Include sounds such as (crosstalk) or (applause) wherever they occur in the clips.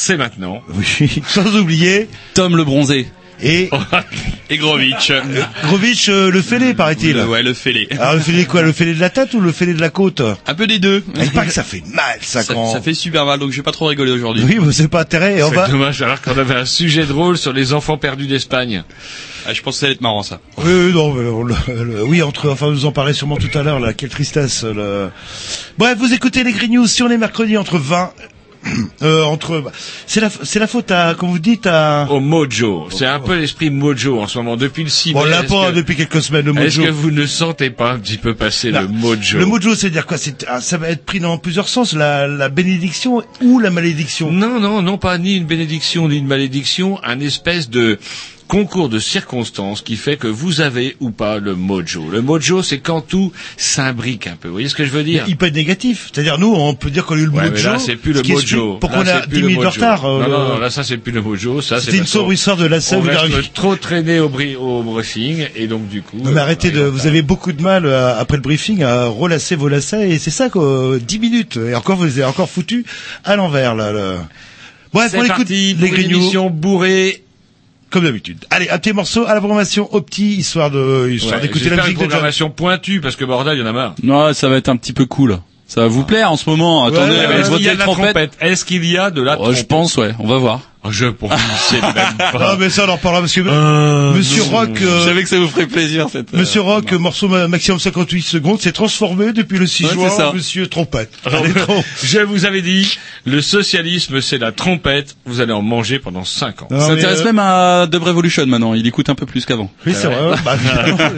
C'est maintenant. Oui, sans oublier... Tom le bronzé. Et... (laughs) Et Grovitch. Grovitch euh, le fêlé, paraît-il. Le- ouais, le fêlé. Alors le fêlé quoi Le fêlé de la tête ou le fêlé de la côte? Un peu des deux. Il paraît que ça fait mal, ça, Ça, quand... ça fait super mal, donc je vais pas trop rigoler aujourd'hui. Oui, mais c'est pas intérêt. On C'est va... dommage alors qu'on avait un sujet drôle sur les enfants perdus d'Espagne. Ah, je pense que ça allait être marrant ça. Oui, oui, non, mais on le- le- oui, entre, enfin, vous en parlerez sûrement tout à l'heure, là, quelle tristesse. Le... Bref, vous écoutez les Green News si on est mercredi entre 20, euh, entre, c'est la, c'est la faute à, comme vous dites, à, Au mojo. C'est un peu l'esprit mojo en ce moment. Depuis le 6 bon, mai, là, est-ce pas que- depuis quelques semaines, le Est-ce mojo. que vous ne sentez pas un petit peu passer Non. le mojo Le mojo, c'est dire quoi? C'est, ah, ça va être pris dans plusieurs sens, la, la bénédiction ou la malédiction? Non, non, non, pas ni une bénédiction ni une malédiction, un espèce de concours de circonstances qui fait que vous avez ou pas le mojo. Le mojo, c'est quand tout s'imbrique un peu. Vous voyez ce que je veux dire Il peut être négatif. C'est-à-dire, nous, on peut dire qu'on a eu le Ouais, mojo. mais là, c'est plus le mojo. Pourquoi on a c'est plus 10 le minutes de retard. euh, Non, non, non, là, ça, c'est plus le mojo. Ça, c'est une sombre histoire de la On Sèvre. reste trop traîné au, bri- au briefing, et donc, du coup. Non mais euh, arrêtez de, arrive en vous avez beaucoup de mal euh, après le briefing à relasser vos lacets et c'est ça quoi, 10 minutes et encore vous avez encore foutu à l'envers là. là. Bref, on écoute les émission bourrée. Comme d'habitude. Allez, un petit morceau à la programmation opti histoire de histoire Ouais, d'écouter la une musique de John. programmation pointue, parce que bordel, il y en a marre. Non, ça va être un petit peu cool. Ça va vous plaire en ce moment. Attendez, ouais, avec ouais, Est-ce qu'il y a de la trompette. trompette Est-ce qu'il y a de la Oh, trompette je pense, ouais. On va voir. Je pense, c'est même Ah pas. mais ça on en reparlera parce que Euh, Monsieur non. Rock euh, Je savais que ça vous ferait plaisir cette. euh, Monsieur Rock, morceau ma- maximum 58 secondes, s'est transformé depuis le 6 Ouais, juin c'est ça. en Monsieur Trompette. Allez, je vous avais dit, le socialisme, c'est la trompette. Vous allez en manger pendant 5 ans. Non, Ça mais, s'intéresse euh, même à Dub Revolution maintenant. Il écoute un peu plus qu'avant. Oui, c'est vrai. (laughs) bah,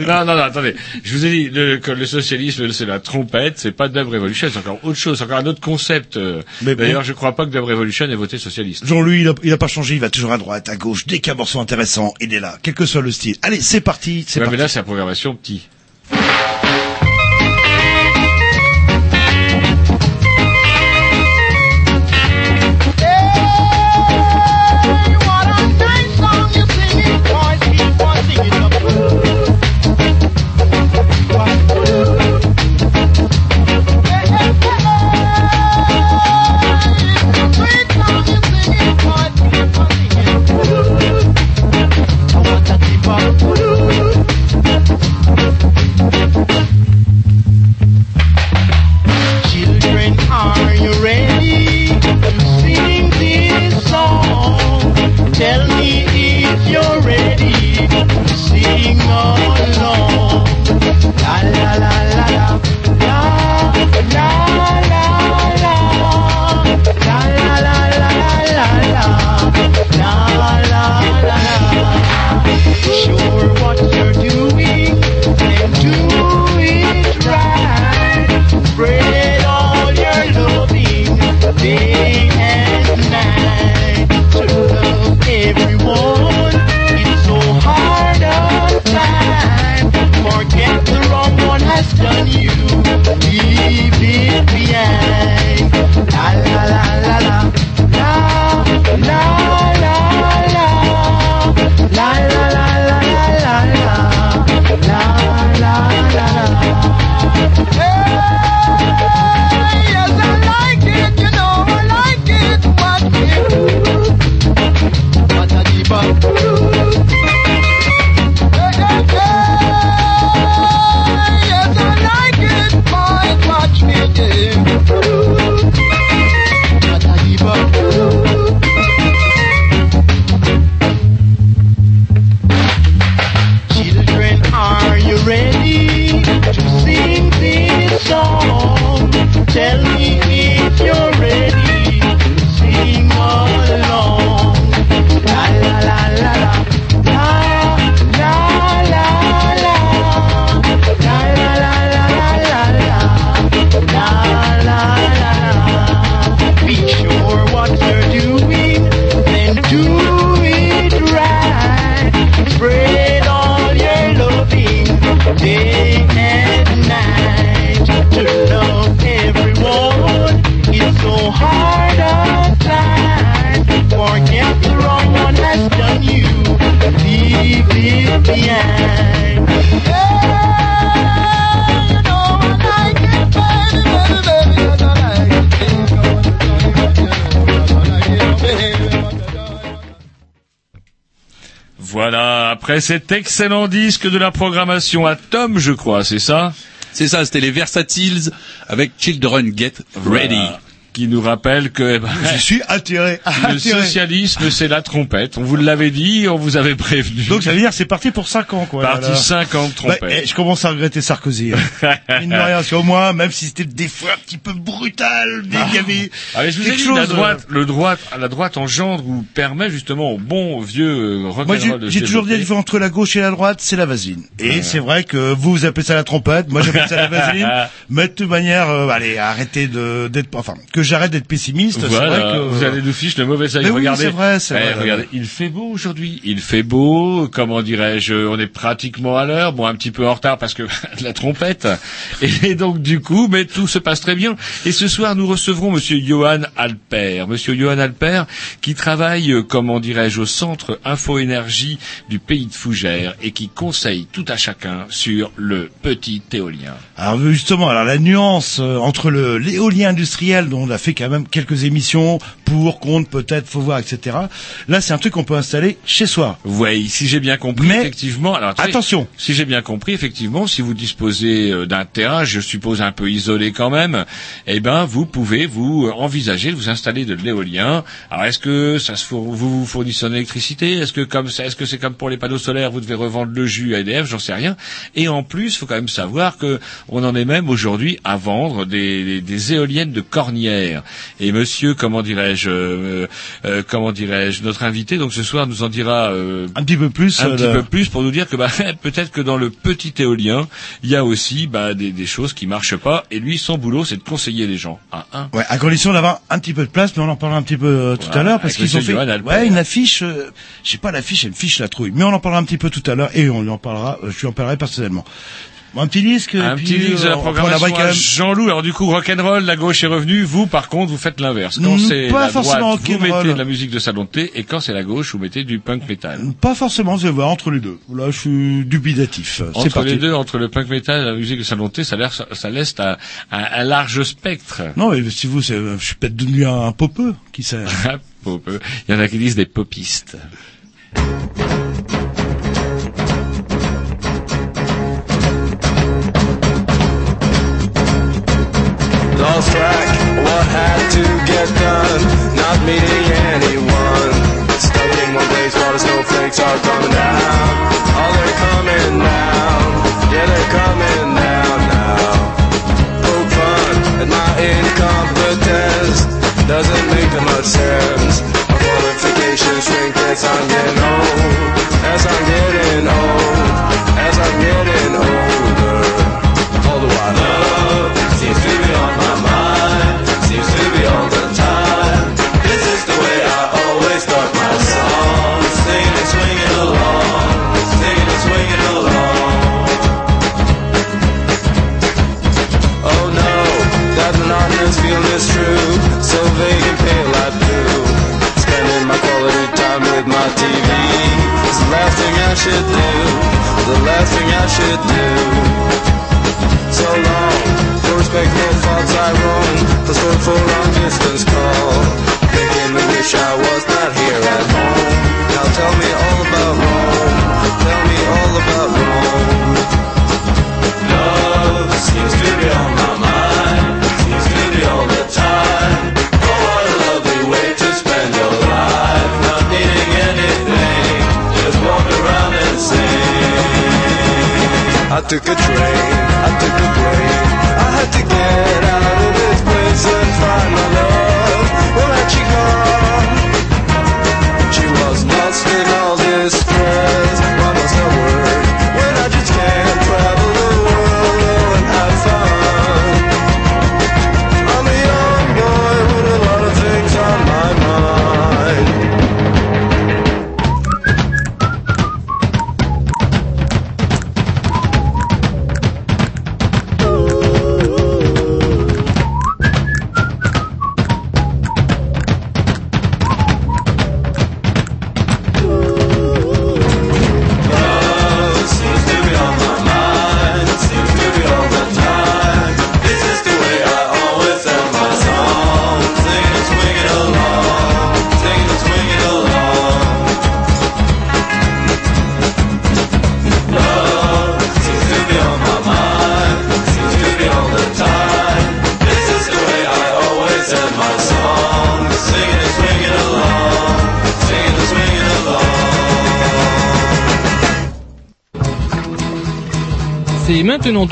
non, non, non, attendez. Je vous ai dit le, que le socialisme, c'est la trompette, c'est pas Dub Revolution, c'est encore autre chose, c'est encore un autre concept. euh. Mais bon. D'ailleurs, je crois pas que Dub Revolution ait voté socialiste. Jean-Louis, il a, il a pas changé, il va toujours à droite, à gauche. Dès qu'il y a un morceau intéressant, il est là, quel que soit le style. Allez, c'est parti, c'est Ouais, parti. mais là, c'est la programmation petit. Voilà, après cet excellent disque de la programmation à Tom, je crois, c'est ça? C'est ça, c'était les Versatiles avec Children Get Ready. Qui nous rappelle que eh ben, Je suis attiré. (laughs) le socialisme, c'est la trompette. On vous l'avait dit, on vous avait prévenu. Donc ça veut dire c'est parti pour 5 ans quoi. Parti là. 50 Bah, trompettes. eh, je commence à regretter Sarkozy. hein. (laughs) Mine de rien, parce qu'au moins, même si c'était des fois un petit peu brutal, y avait Ah, mais je vous ai quelque dit, chose, la euh, droite, le droite, la droite engendre ou permet justement au bon vieux euh, Moi, j'ai de toujours dit la différence entre la gauche et la droite, c'est la vaseline. Et c'est vrai que vous, vous appelez ça la trompette, moi j'appelle ça la (laughs) vaseline. Mais de toute manière, euh, allez, arrêtez de d'être, enfin, que j'arrête d'être pessimiste. c'est Voilà, vrai que vous allez nous fiche le mauvais œil. Oui, regardez, c'est vrai, Eh, vrai. regardez, il fait beau aujourd'hui. Il fait beau, comment dirais-je, on est pratiquement à l'heure, bon un petit peu en retard parce que (laughs) la trompette. (laughs) Et donc du coup, mais tout se passe très bien. Et ce soir, nous recevrons Monsieur Johan Alper, Monsieur Johan Alper, qui travaille, euh, comment dirais-je, au centre Info Énergie du pays de Fougères et qui conseille tout à chacun sur le petit éolien. Alors justement, alors la nuance euh, entre le l'éolien industriel dont on a fait quand même quelques émissions pour contre peut-être faut voir etc. Là c'est un truc qu'on peut installer chez soi. Oui, si j'ai bien compris, Mais- effectivement. Alors, attendez, Attention. Si j'ai bien compris, effectivement, si vous disposez euh, d'un terrain, je suppose un peu isolé quand même, eh ben, vous pouvez vous euh, envisager de vous installer de l'éolien. Alors, est-ce que ça se four- vous vous fournissez en électricité? Est-ce que comme ça, est-ce que c'est comme pour les panneaux solaires, vous devez revendre le jus à EDF? J'en sais rien. Et en plus, faut quand même savoir que on en est même aujourd'hui à vendre des, des, des éoliennes de Et Monsieur, comment dirais-je, euh, euh, comment dirais-je, notre invité, donc ce soir, nous en dira. euh, Un petit peu plus. un petit peu plus pour nous dire que bah, (laughs) peut-être que dans le petit éolien, il y a aussi bah, des, des choses qui marchent pas. Et lui, son boulot, c'est de conseiller les gens. Ouais, à condition d'avoir un petit peu de place, mais on en parlera un petit peu tout à l'heure parce qu'ils ont fait ouais, une affiche, euh, je sais pas l'affiche, elle fiche la trouille, mais on en parlera un petit peu tout à l'heure et on lui en parlera, euh, je lui en parlerai personnellement. Un petit disque, Un puis, petit disque de euh, la prend programmation même. Jean-Loup. Alors du coup, rock'n'roll, la gauche est revenue. Vous, par contre, vous faites l'inverse. Quand Mm, c'est la forcément droite, vous mettez de la musique de salon de thé. Et quand c'est la gauche, vous mettez du punk metal. Pas forcément, je voir entre les deux. Là, je suis dubitatif. Entre parti. les deux, entre le punk metal et la musique de salon de thé, ça, laisse un, un- un large spectre. Non, mais si vous, je suis peut-être devenu un popeux, qui sait. (laughs) Ah, pop- Il y en a qui disent des popistes. Lost track, what had to get done, not meeting anyone. Stuck in one place while the snowflakes are coming down. Oh, they're coming down, yeah, they're coming down now. Poke fun at my incompetence doesn't make that much sense. My qualifications shrink as I'm getting old,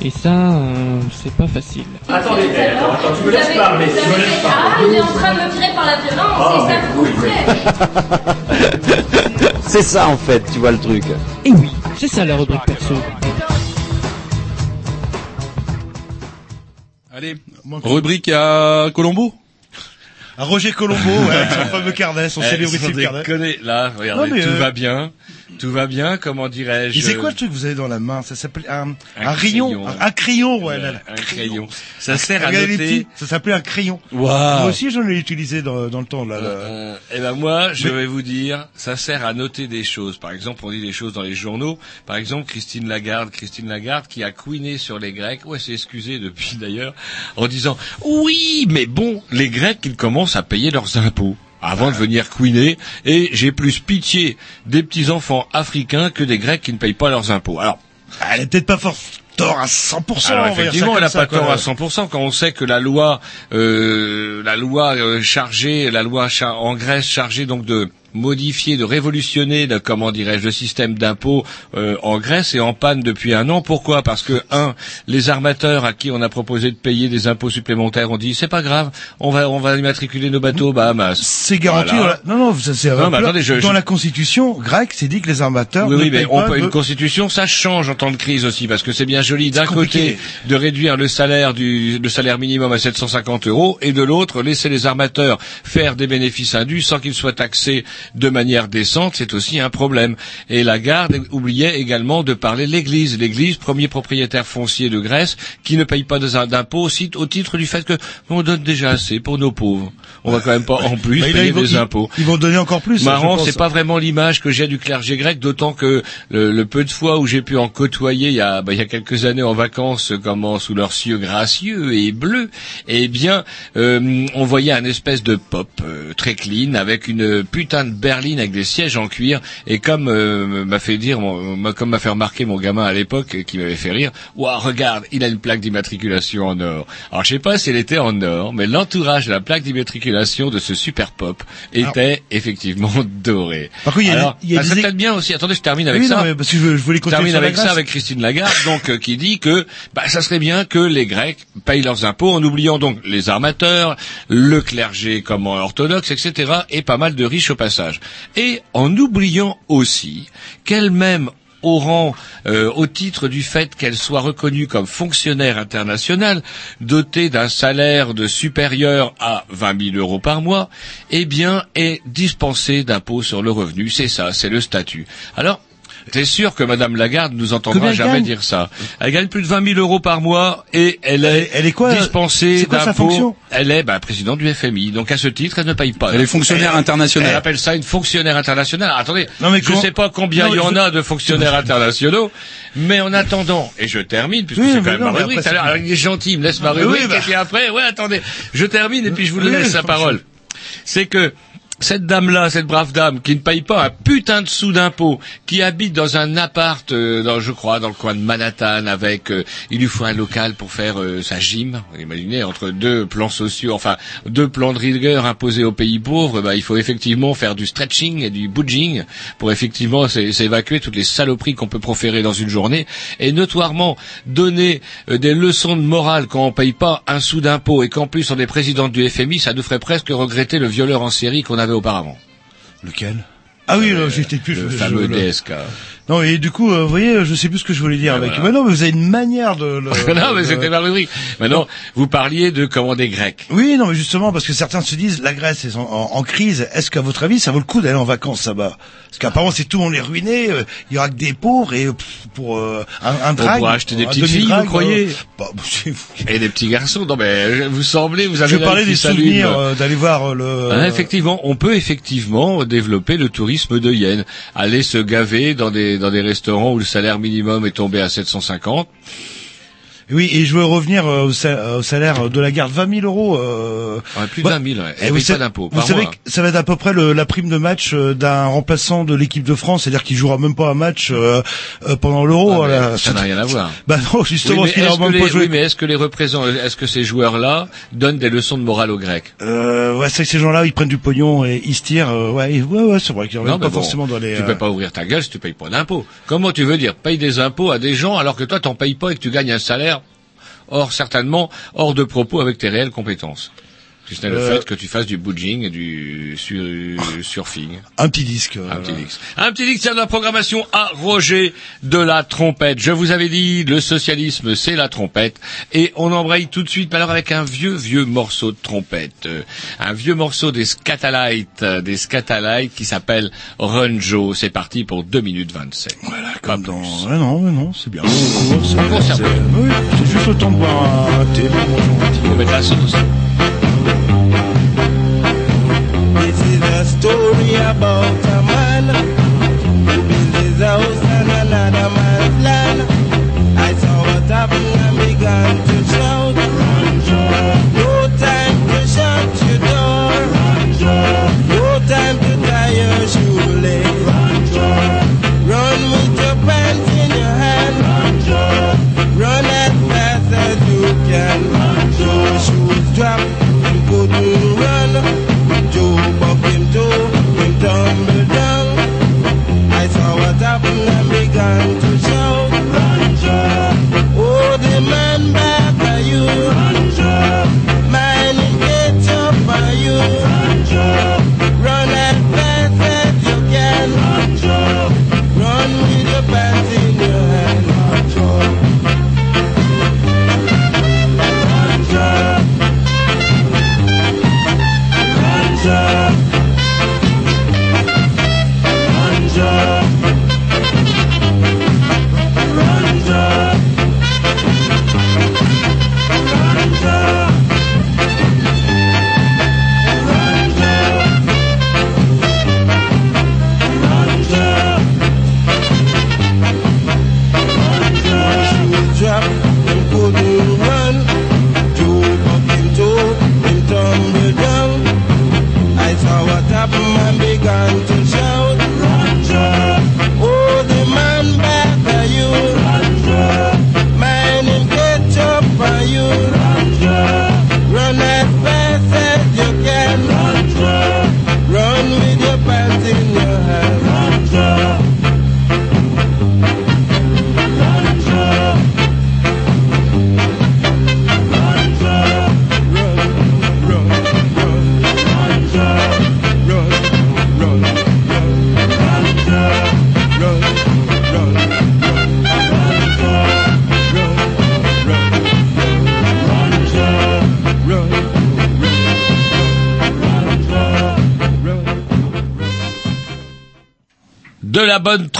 Et ça, euh, c'est pas facile. Attendez, attends, attends, tu me laisses parler, tu me laisses Ah, parler. il est en train de me tirer par la violence, Ah, c'est ça vous faites. (laughs) C'est ça en fait, tu vois le truc. Et oui, c'est ça la rubrique perso. Allez, rubrique à Colombo. À Roger Colombo, ouais, avec (laughs) son fameux carnet, son Eh, célébrité carnet. déconner, là, regardez, Non, mais, tout euh, va bien, tout va bien, comment dirais-je? C'est quoi le truc que vous avez dans la main? Ça s'appelle un, un, Un rayon, crayon. un, un crayon, ouais. là, là. Un crayon. Ça sert à noter. petits, ça s'appelait un crayon. Moi aussi, j'en ai utilisé dans, dans le temps, là. là. Euh, eh ben moi, je Mais- vais vous dire, ça sert à noter des choses. Par exemple, on dit des choses dans les journaux. Par exemple, Christine Lagarde, Christine Lagarde qui a couiné sur les Grecs. Ouais, c'est excusé depuis d'ailleurs, en disant oui, mais bon, les Grecs ils commencent à payer leurs impôts avant de venir couiner, et j'ai plus pitié des petits enfants africains que des Grecs qui ne payent pas leurs impôts. Alors, Elle est peut-être pas fort tort à 100%. alors effectivement, elle n'a pas tort à 100% quand on sait que la loi, euh, la loi euh, chargée, la loi char- en Grèce chargée donc de modifier, de révolutionner, le, comment dirais-je, le système d'impôt euh, en Grèce est en panne depuis un an. Pourquoi? Parce que un, les armateurs à qui on a proposé de payer des impôts supplémentaires ont dit c'est pas grave, on va on va immatriculer nos bateaux aux Bahamas. C'est garanti. Voilà. dans la- Non, non, ça c'est. Non, mais dans- attendez, je- dans je- la constitution grecque, c'est dit que les armateurs. Oui, oui, mais on peut, une constitution, ça change en temps de crise aussi, parce que c'est bien joli d'un côté de réduire le salaire du le salaire minimum à 750 euros, et de l'autre laisser les armateurs faire des bénéfices indus sans qu'ils soient taxés de manière décente, c'est aussi un problème. Et Lagarde oubliait également de parler de l'Église, l'Église premier propriétaire foncier de Grèce, qui ne paye pas d'impôts au titre du fait que on donne déjà assez pour nos pauvres. On va quand même pas en plus Bah, là, payer ils vont- des ils- impôts. Ils vont donner encore plus. Pense. c'est pas vraiment l'image que j'ai du clergé grec, d'autant que le, le peu de fois où j'ai pu en côtoyer il y a, bah, il y a quelques années en vacances, comment sous leurs cieux gracieux et bleus, eh bien, euh, on voyait un espèce de pop euh, très clean avec une putain de berline avec des sièges en cuir et comme euh, m'a fait dire, mon- comme m'a fait remarquer mon gamin à l'époque qui m'avait fait rire, waouh, regarde, il a une plaque d'immatriculation en or. Alors je sais pas si elle était en or, mais l'entourage de la plaque d'immatriculation de ce super pop était effectivement (laughs) doré. Par contre, il y a Alors, il y a bah, des peut-être bien aussi. Attendez, je termine avec Oui, non, ça. mais parce que je, voulais Je termine sur la avec ça avec Christine Lagarde, (laughs) donc euh, qui dit que bah, ça serait bien que les Grecs payent leurs impôts en oubliant donc les armateurs, le clergé comme orthodoxe, etc. et pas mal de riches au passage. Et en oubliant aussi qu'elle-même au rang, euh, au titre du fait qu'elle soit reconnue comme fonctionnaire internationale, dotée d'un salaire de supérieur à 20 000 euros par mois, eh bien, est dispensée d'impôts sur le revenu. C'est ça, c'est le statut. Alors, T'es sûr que Madame Lagarde nous entendra jamais gagne dire ça Elle gagne plus de 20 000 euros par mois et elle est, Elle est quoi dispensée quoi sa d'impôts. fonction Elle est bah, présidente du FMI, donc à ce titre, elle ne paye pas. Elle est fonctionnaire Elle- internationale. Elle appelle ça une fonctionnaire internationale. Attendez, Non, mais je comment- sais pas combien Non, il y en je- a de fonctionnaires (laughs) internationaux, mais en attendant, et je termine, puisque Oui, c'est quand même non, ma rubrique, après, alors, il est gentil, il me laisse ma Oui, rubrique, bah. et puis après, ouais, attendez, je termine et puis je vous Oui, laisse la parole. C'est que cette dame-là, cette brave dame, qui ne paye pas un putain de sous d'impôt, qui habite dans un appart, euh, dans, je crois, dans le coin de Manhattan, avec, euh, il lui faut un local pour faire euh, sa gym. Imaginez, entre deux plans sociaux, enfin, deux plans de rigueur imposés aux pays pauvres, bah, il faut effectivement faire du stretching et du bouging pour effectivement s'é- s'évacuer toutes les saloperies qu'on peut proférer dans une journée, et notoirement donner euh, des leçons de morale quand on paye pas un sou d'impôt et qu'en plus on est président du FMI, ça nous ferait presque regretter le violeur en série qu'on avait auparavant. Lequel? Ah oui, là, j'étais plus. Le je- fameux le- DSK. Non, et du coup, euh, vous voyez, je sais plus ce que je voulais dire Ah, avec. voilà. Mais non, mais vous avez une manière de. le- (laughs) non, mais de- c'était rubrique. Maintenant, vous parliez de commander grec. Oui, non, mais justement, parce que certains se disent, la Grèce est en, en- en crise. Est-ce qu'à votre avis, ça vaut le coup d'aller en vacances là-bas? Parce qu'apparemment, c'est tout, on est ruiné. euh, Il y aura que des pauvres et pff, pour euh, un, un drag. pour acheter des petites filles, vous croyez? euh, bah, (laughs) Et des petits garçons. Non, mais vous semblez, vous avez Je parlais des souvenirs euh, d'aller voir euh, le. Ah, effectivement, on peut effectivement développer le tourisme de Yen, aller se gaver dans des dans des restaurants où le salaire minimum est tombé à 750. Oui, et je veux revenir euh, au, sa- au salaire de la garde, 20 000 euros. Euh, Ouais, plus de bah, 20 000, ouais. et vous pas savez- d'impôts, Vous savez que ça va être à peu près le- la prime de match euh, d'un remplaçant de l'équipe de France, c'est-à-dire qu'il jouera même pas un match euh, euh, pendant l'Euro. Ah, ça n'a rien à (laughs) voir. Bah non, justement, oui, mais est-ce que, les, pas joué. oui, mais est-ce que les représentants, est-ce que ces joueurs-là donnent des leçons de morale aux Grecs? Euh, ouais, c'est que ces gens-là, ils prennent du pognon et ils se tirent. euh, ouais, et- ouais, ouais, c'est vrai qu'ils reviennent pas bon, forcément dans les. Tu euh, peux pas ouvrir ta gueule si tu payes pas d'impôts. Comment tu veux dire paye des impôts à des gens alors que toi t'en payes pas et que tu gagnes un salaire hors certainement hors de propos avec tes réelles compétences. Si ce n'est le Euh. fait que tu fasses du booging et du sur, surfing. (laughs) Un petit disque. euh, Un petit disque. Un petit disque, c'est de la programmation à Roger de la trompette. Je vous avais dit, le socialisme, c'est la trompette. Et on embraye tout de suite, mais alors avec un vieux, vieux morceau de trompette. Euh, un vieux morceau des Scatalites, des Scatalites qui s'appelle Run Joe. C'est parti pour 2 minutes 27. Voilà, Pas comme dans. plus. Ouais, non, ouais, non, c'est bien. C'est juste le temps de boire un thé. petit- Faut mettre la sauce. About a man, build baba house kupendeza another man's land. I saw what happened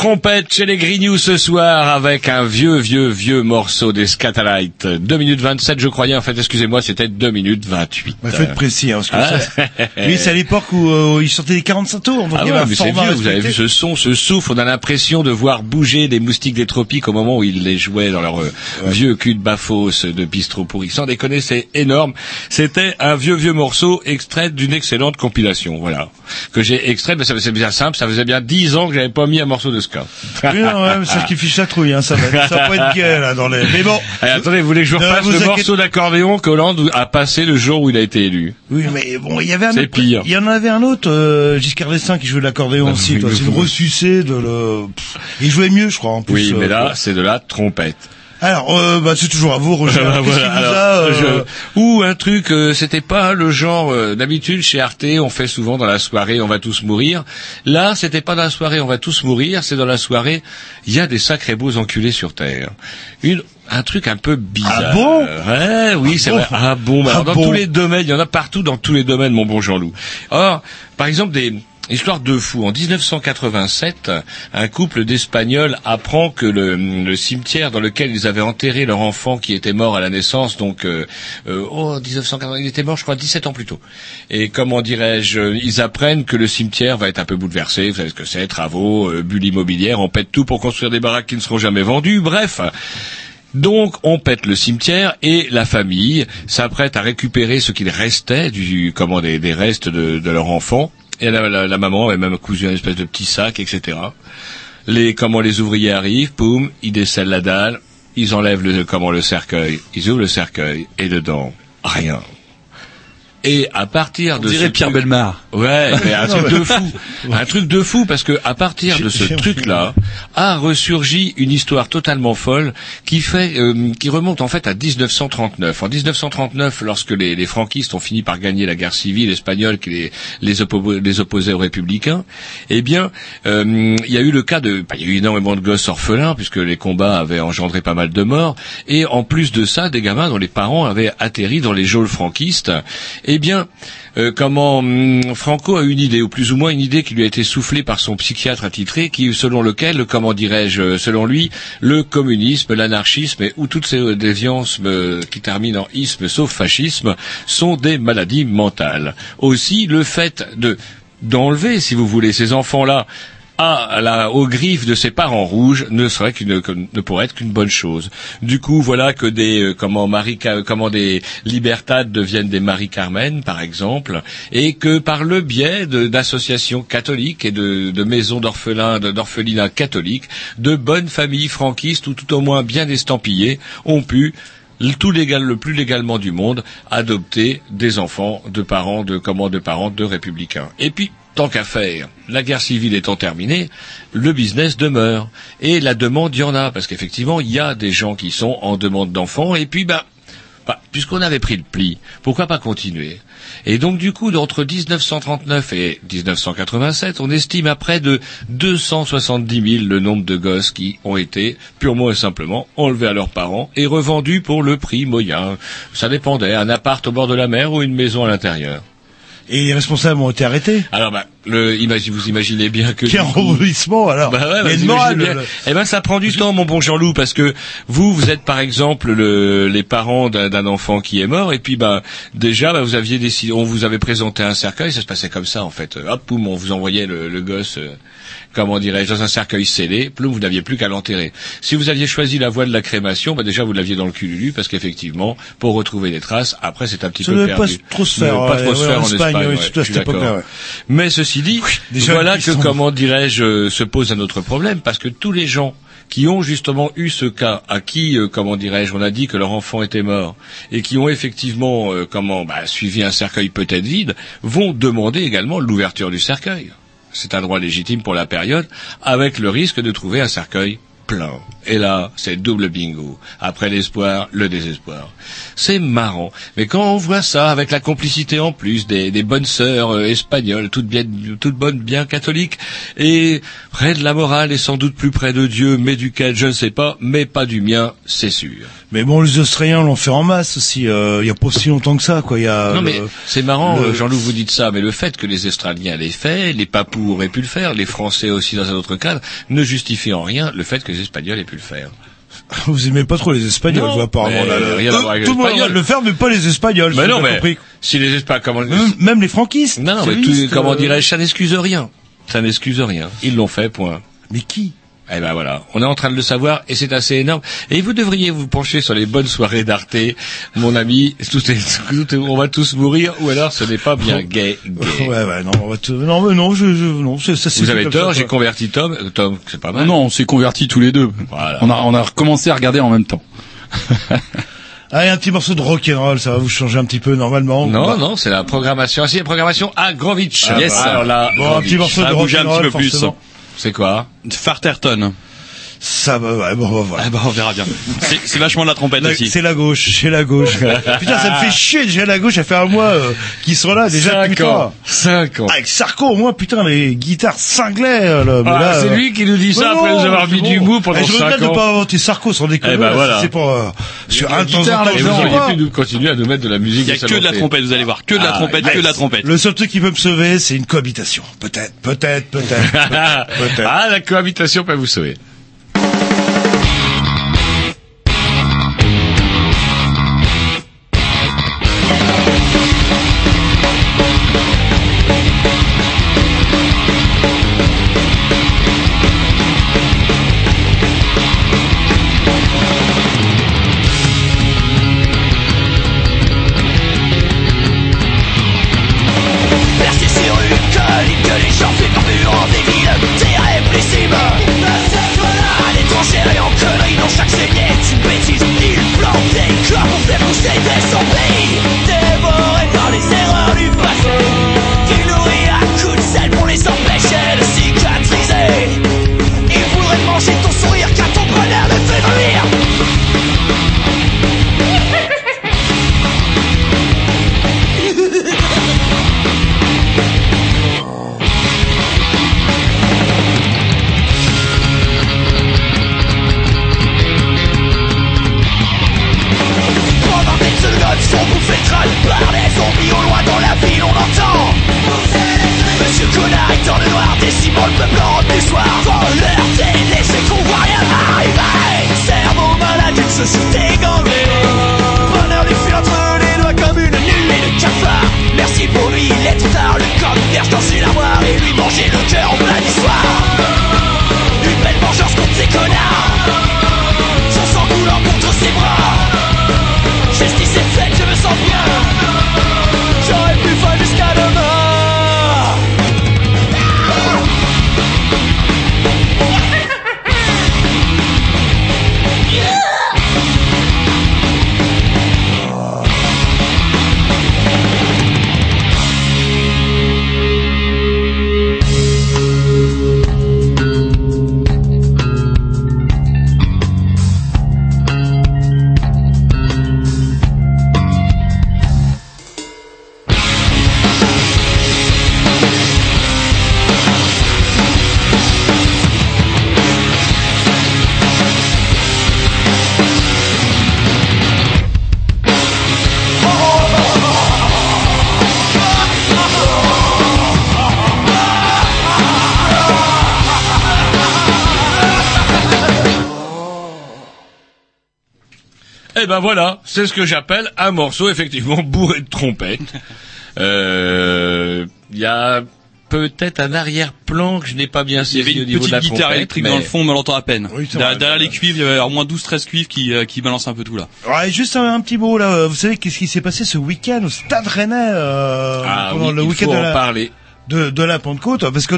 trompette chez les Grignoux ce soir avec un vieux, vieux, vieux morceau des Scatalites. 2 minutes 27, je croyais. En fait, excusez-moi, c'était 2 minutes 28. Bah, faut être précis, hein, parce que Ah. ça- lui, c'est à l'époque où euh, il sortait des 45 tours. Donc Ah il y ouais, avait un mais c'est format vieux, vous avez vu ce son, ce souffle, on a l'impression de voir bouger des moustiques des tropiques au moment où ils les jouaient dans leur euh, vieux cul de bafos de bistrot pourri. Sans déconner, c'est énorme. C'était un vieux, vieux morceau extrait d'une excellente compilation, voilà. Que j'ai extrait, mais ça c'est bien simple, ça faisait bien 10 ans que j'avais pas mis un morceau de ska. Oui, non, ouais, c'est ce qui fiche la trouille, hein, ça va, ça va pas être gay, là, dans les, mais bon. Allez, attendez, vous voulez que je vous repasse le morceau d'accordéon qu'Hollande a passé le jour où il a été élu Oui, mais bon, il y avait un C'est autre, pire. il y en avait un autre, euh, Giscard d'Estaing qui jouait de l'accordéon Ah, aussi, c'est une vous- ressucée de le, il jouait mieux, je crois, en plus. Oui, mais euh, là, c'est de la trompette. Alors, euh, bah, c'est toujours à vous, Roger. (laughs) Voilà, Qu'est-ce qui vous alors, a, euh, je- Ou un truc, euh, c'était pas le genre euh, d'habitude chez Arte, on fait souvent dans la soirée, on va tous mourir. Là, c'était pas dans la soirée, on va tous mourir, c'est dans la soirée, il y a des sacrés beaux enculés sur terre. Une un truc un peu bizarre. Ah bon? Ouais, oui, c'est bon? Vrai. Ah bon, bah, Ah dans bon? tous les domaines, il y en a partout dans tous les domaines, mon bon Jean-Loup. Or, par exemple, des Histoire de fou. En 1987, un couple d'Espagnols apprend que le, cimetière dans lequel ils avaient enterré leur enfant qui était mort à la naissance, donc euh, euh, oh 1980, il était mort, je crois, 17 ans plus tôt. Et comment dirais-je, ils apprennent que le cimetière va être un peu bouleversé. Vous savez ce que c'est, travaux, euh, bulle immobilière, on pète tout pour construire des baraques qui ne seront jamais vendues. Bref. Donc on pète le cimetière et la famille s'apprête à récupérer ce qu'il restait du comment des, restes de leur enfant. Et la, la- maman avait même cousu un espèce de petit sac, etc. Les comment les ouvriers arrivent, poum, ils décèlent la dalle, ils enlèvent le comment le cercueil, ils ouvrent le cercueil et dedans rien. Et à partir On de dirait ce Pierre truc- Belmar. Ouais, (laughs) mais un truc de fou, un truc de fou parce que à partir de ce truc-là a ressurgi une histoire totalement folle qui fait, euh, qui remonte en fait à 1939. En 1939, lorsque les, les franquistes ont fini par gagner la guerre civile espagnole qui les, les, oppo- les opposait aux républicains, eh bien, euh, il y a eu le cas de, bah, il y a eu énormément de gosses orphelins puisque les combats avaient engendré pas mal de morts, et en plus de ça, des gamins dont les parents avaient atterri dans les geôles franquistes. Eh bien, euh, comment hum, Franco a une idée, ou plus ou moins une idée qui lui a été soufflée par son psychiatre attitré, qui, selon lequel, comment dirais-je, euh, selon lui, le communisme, l'anarchisme ou toutes ces déviances euh, qui terminent en isme, sauf fascisme, sont des maladies mentales. Aussi, le fait de d'enlever, si vous voulez, ces enfants-là à la, aux griffes de ses parents rouges ne serait qu'une ne pourrait être qu'une bonne chose. Du coup, voilà que des euh, comment Marie comment des libertades deviennent des Marie Carmen par exemple et que par le biais d'associations catholiques et de, de maisons d'orphelins d'orphelinats catholiques, de bonnes familles franquistes ou tout au moins bien estampillées ont pu tout légal, le plus légalement du monde, adopter des enfants de parents de comment de parents de républicains. Et puis, tant qu'à faire, la guerre civile étant terminée, le business demeure et la demande y en a parce qu'effectivement il y a des gens qui sont en demande d'enfants et puis bah, bah, puisqu'on avait pris le pli, pourquoi pas continuer? Et donc du coup, entre 1939 et 1987, on estime à près de 270 000 le nombre de gosses qui ont été purement et simplement enlevés à leurs parents et revendus pour le prix moyen. Ça dépendait, un appart au bord de la mer ou une maison à l'intérieur. Et les responsables ont été arrêtés. Alors bah, le, imagine, vous imaginez bien que... Quel rebondissement alors. bah ouais, bah, vous imaginez bien. le- Eh ben, ça prend du temps, mon bon Jean-Loup, parce que vous, vous êtes par exemple le, les parents d'un enfant qui est mort, et puis bah déjà, bah, vous aviez décidé, on vous avait présenté un cercueil, ça se passait comme ça en fait. Hop, poum, on vous envoyait le, le gosse, euh, comment dirais-je, dans un cercueil scellé, ploum, vous n'aviez plus qu'à l'enterrer. Si vous aviez choisi la voie de la crémation, bah déjà vous l'aviez dans le cululu, parce qu'effectivement, pour retrouver des traces, après c'est un petit Ça peu devait pas perdu. trop se Ne faire, pas trop se faire en Espagne, ouais, je suis d'accord. Mais ceci dit, déjà, voilà que comment dirais-je euh, se pose un autre problème parce que tous les gens qui ont justement eu ce cas, à qui, euh, comment dirais-je, on a dit que leur enfant était mort, et qui ont effectivement, euh, comment, bah, suivi un cercueil peut-être vide, vont demander également l'ouverture du cercueil. C'est un droit légitime pour la période, avec le risque de trouver un cercueil plein. Et là, c'est double bingo. Après l'espoir, le désespoir. C'est marrant. Mais quand on voit ça, avec la complicité en plus des, bonnes sœurs euh, espagnoles, toutes bien, toutes bonnes, bien catholiques, et près de la morale et sans doute plus près de Dieu, mais duquel je ne sais pas, mais pas du mien, c'est sûr. Mais bon, les Australiens l'ont fait en masse aussi. euh, Il y a pas si longtemps que ça, quoi. Y a. non mais c'est marrant, le- euh, Jean-Loup vous dites ça, mais le fait que les Australiens l'aient fait, les Papous auraient pu le faire, les Français aussi dans un autre cadre, ne justifie en rien le fait que les Espagnols aient pu le faire. (laughs) Vous aimez pas trop les Espagnols, Non, vous, apparemment. là, là. rien à Eux, voir avec tout le monde le faire, mais pas les Espagnols. Mais non, mais compris. si les Espagnols, comment Même, même les franquistes. Non, mais tout- comment euh, dirais-je, ça n'excuse rien. Ça n'excuse rien. Ils l'ont fait, point. Mais qui? Eh ben voilà, on est en train de le savoir et c'est assez énorme. Et vous devriez vous pencher sur les bonnes soirées d'Arte, mon ami. Tout est, tout est- on va tous mourir ou alors ce n'est pas bien gay. gay. Ouais, ouais, non, on va non, mais non, je, je, non, c'est- ça c'est Vous avez tort, j'ai converti Tom. Tom, c'est pas mal. non, on s'est convertis tous les deux. Voilà. On a, on a recommencé à regarder en même temps. (laughs) Allez, un petit morceau de rock'n'roll, ça va vous changer un petit peu normalement. Non, non, c'est la programmation. Ah, si, la programmation Agrovitch. Ah, Yes. bah, Alors là, Bon, un Agrovitch. petit morceau de bougé un rock'n'roll, petit peu plus. C'est quoi? Farterton. Ça va, ouais, bon, voilà. Ah bah on verra bien. C'est c'est vachement de la trompette La- aussi. C'est la gauche, c'est la gauche. (laughs) putain, ça me fait chier déjà la gauche, ça fait un mois euh, qu'ils sont là déjà. Cinq putain. ans. Cinq ans. Avec Sarko, au moins, putain, les guitares cinglaient. euh, là, mais Ah, là, c'est euh, lui qui nous dit ça après nous avoir mis du mou pendant Eh, Je regrette de ans. pas inventer Sarko sans déconner. Eh ben là, voilà. C'est pour euh, sur un temps en guitare, vous auriez pu nous continuer à nous mettre de la musique. Il y a que de la trompette, vous allez voir. Que de la Ah, trompette, que de la trompette. Le seul truc qui peut me sauver, c'est une cohabitation. Peut-être, peut-être, peut-être. peut-être. (laughs) ah, la cohabitation peut vous sauver. C'est ce que j'appelle un morceau effectivement (laughs) bourré de trompettes. Euh, Il y a peut-être un arrière-plan que je n'ai pas bien Il y avait saisi au une niveau de la petite guitare électrique mais- dans le fond, mais on l'entend à peine. Oui, derrière les cuivres, il y avait au moins 12-13 cuivres qui, euh, qui balancent un peu tout là. Ouais, juste un, un petit mot là. Vous savez qu'est-ce qui s'est passé ce week-end au Stade Rennais euh, Ah pendant oui, le il week-end faut de en la, parler. De, de la Pentecôte Parce que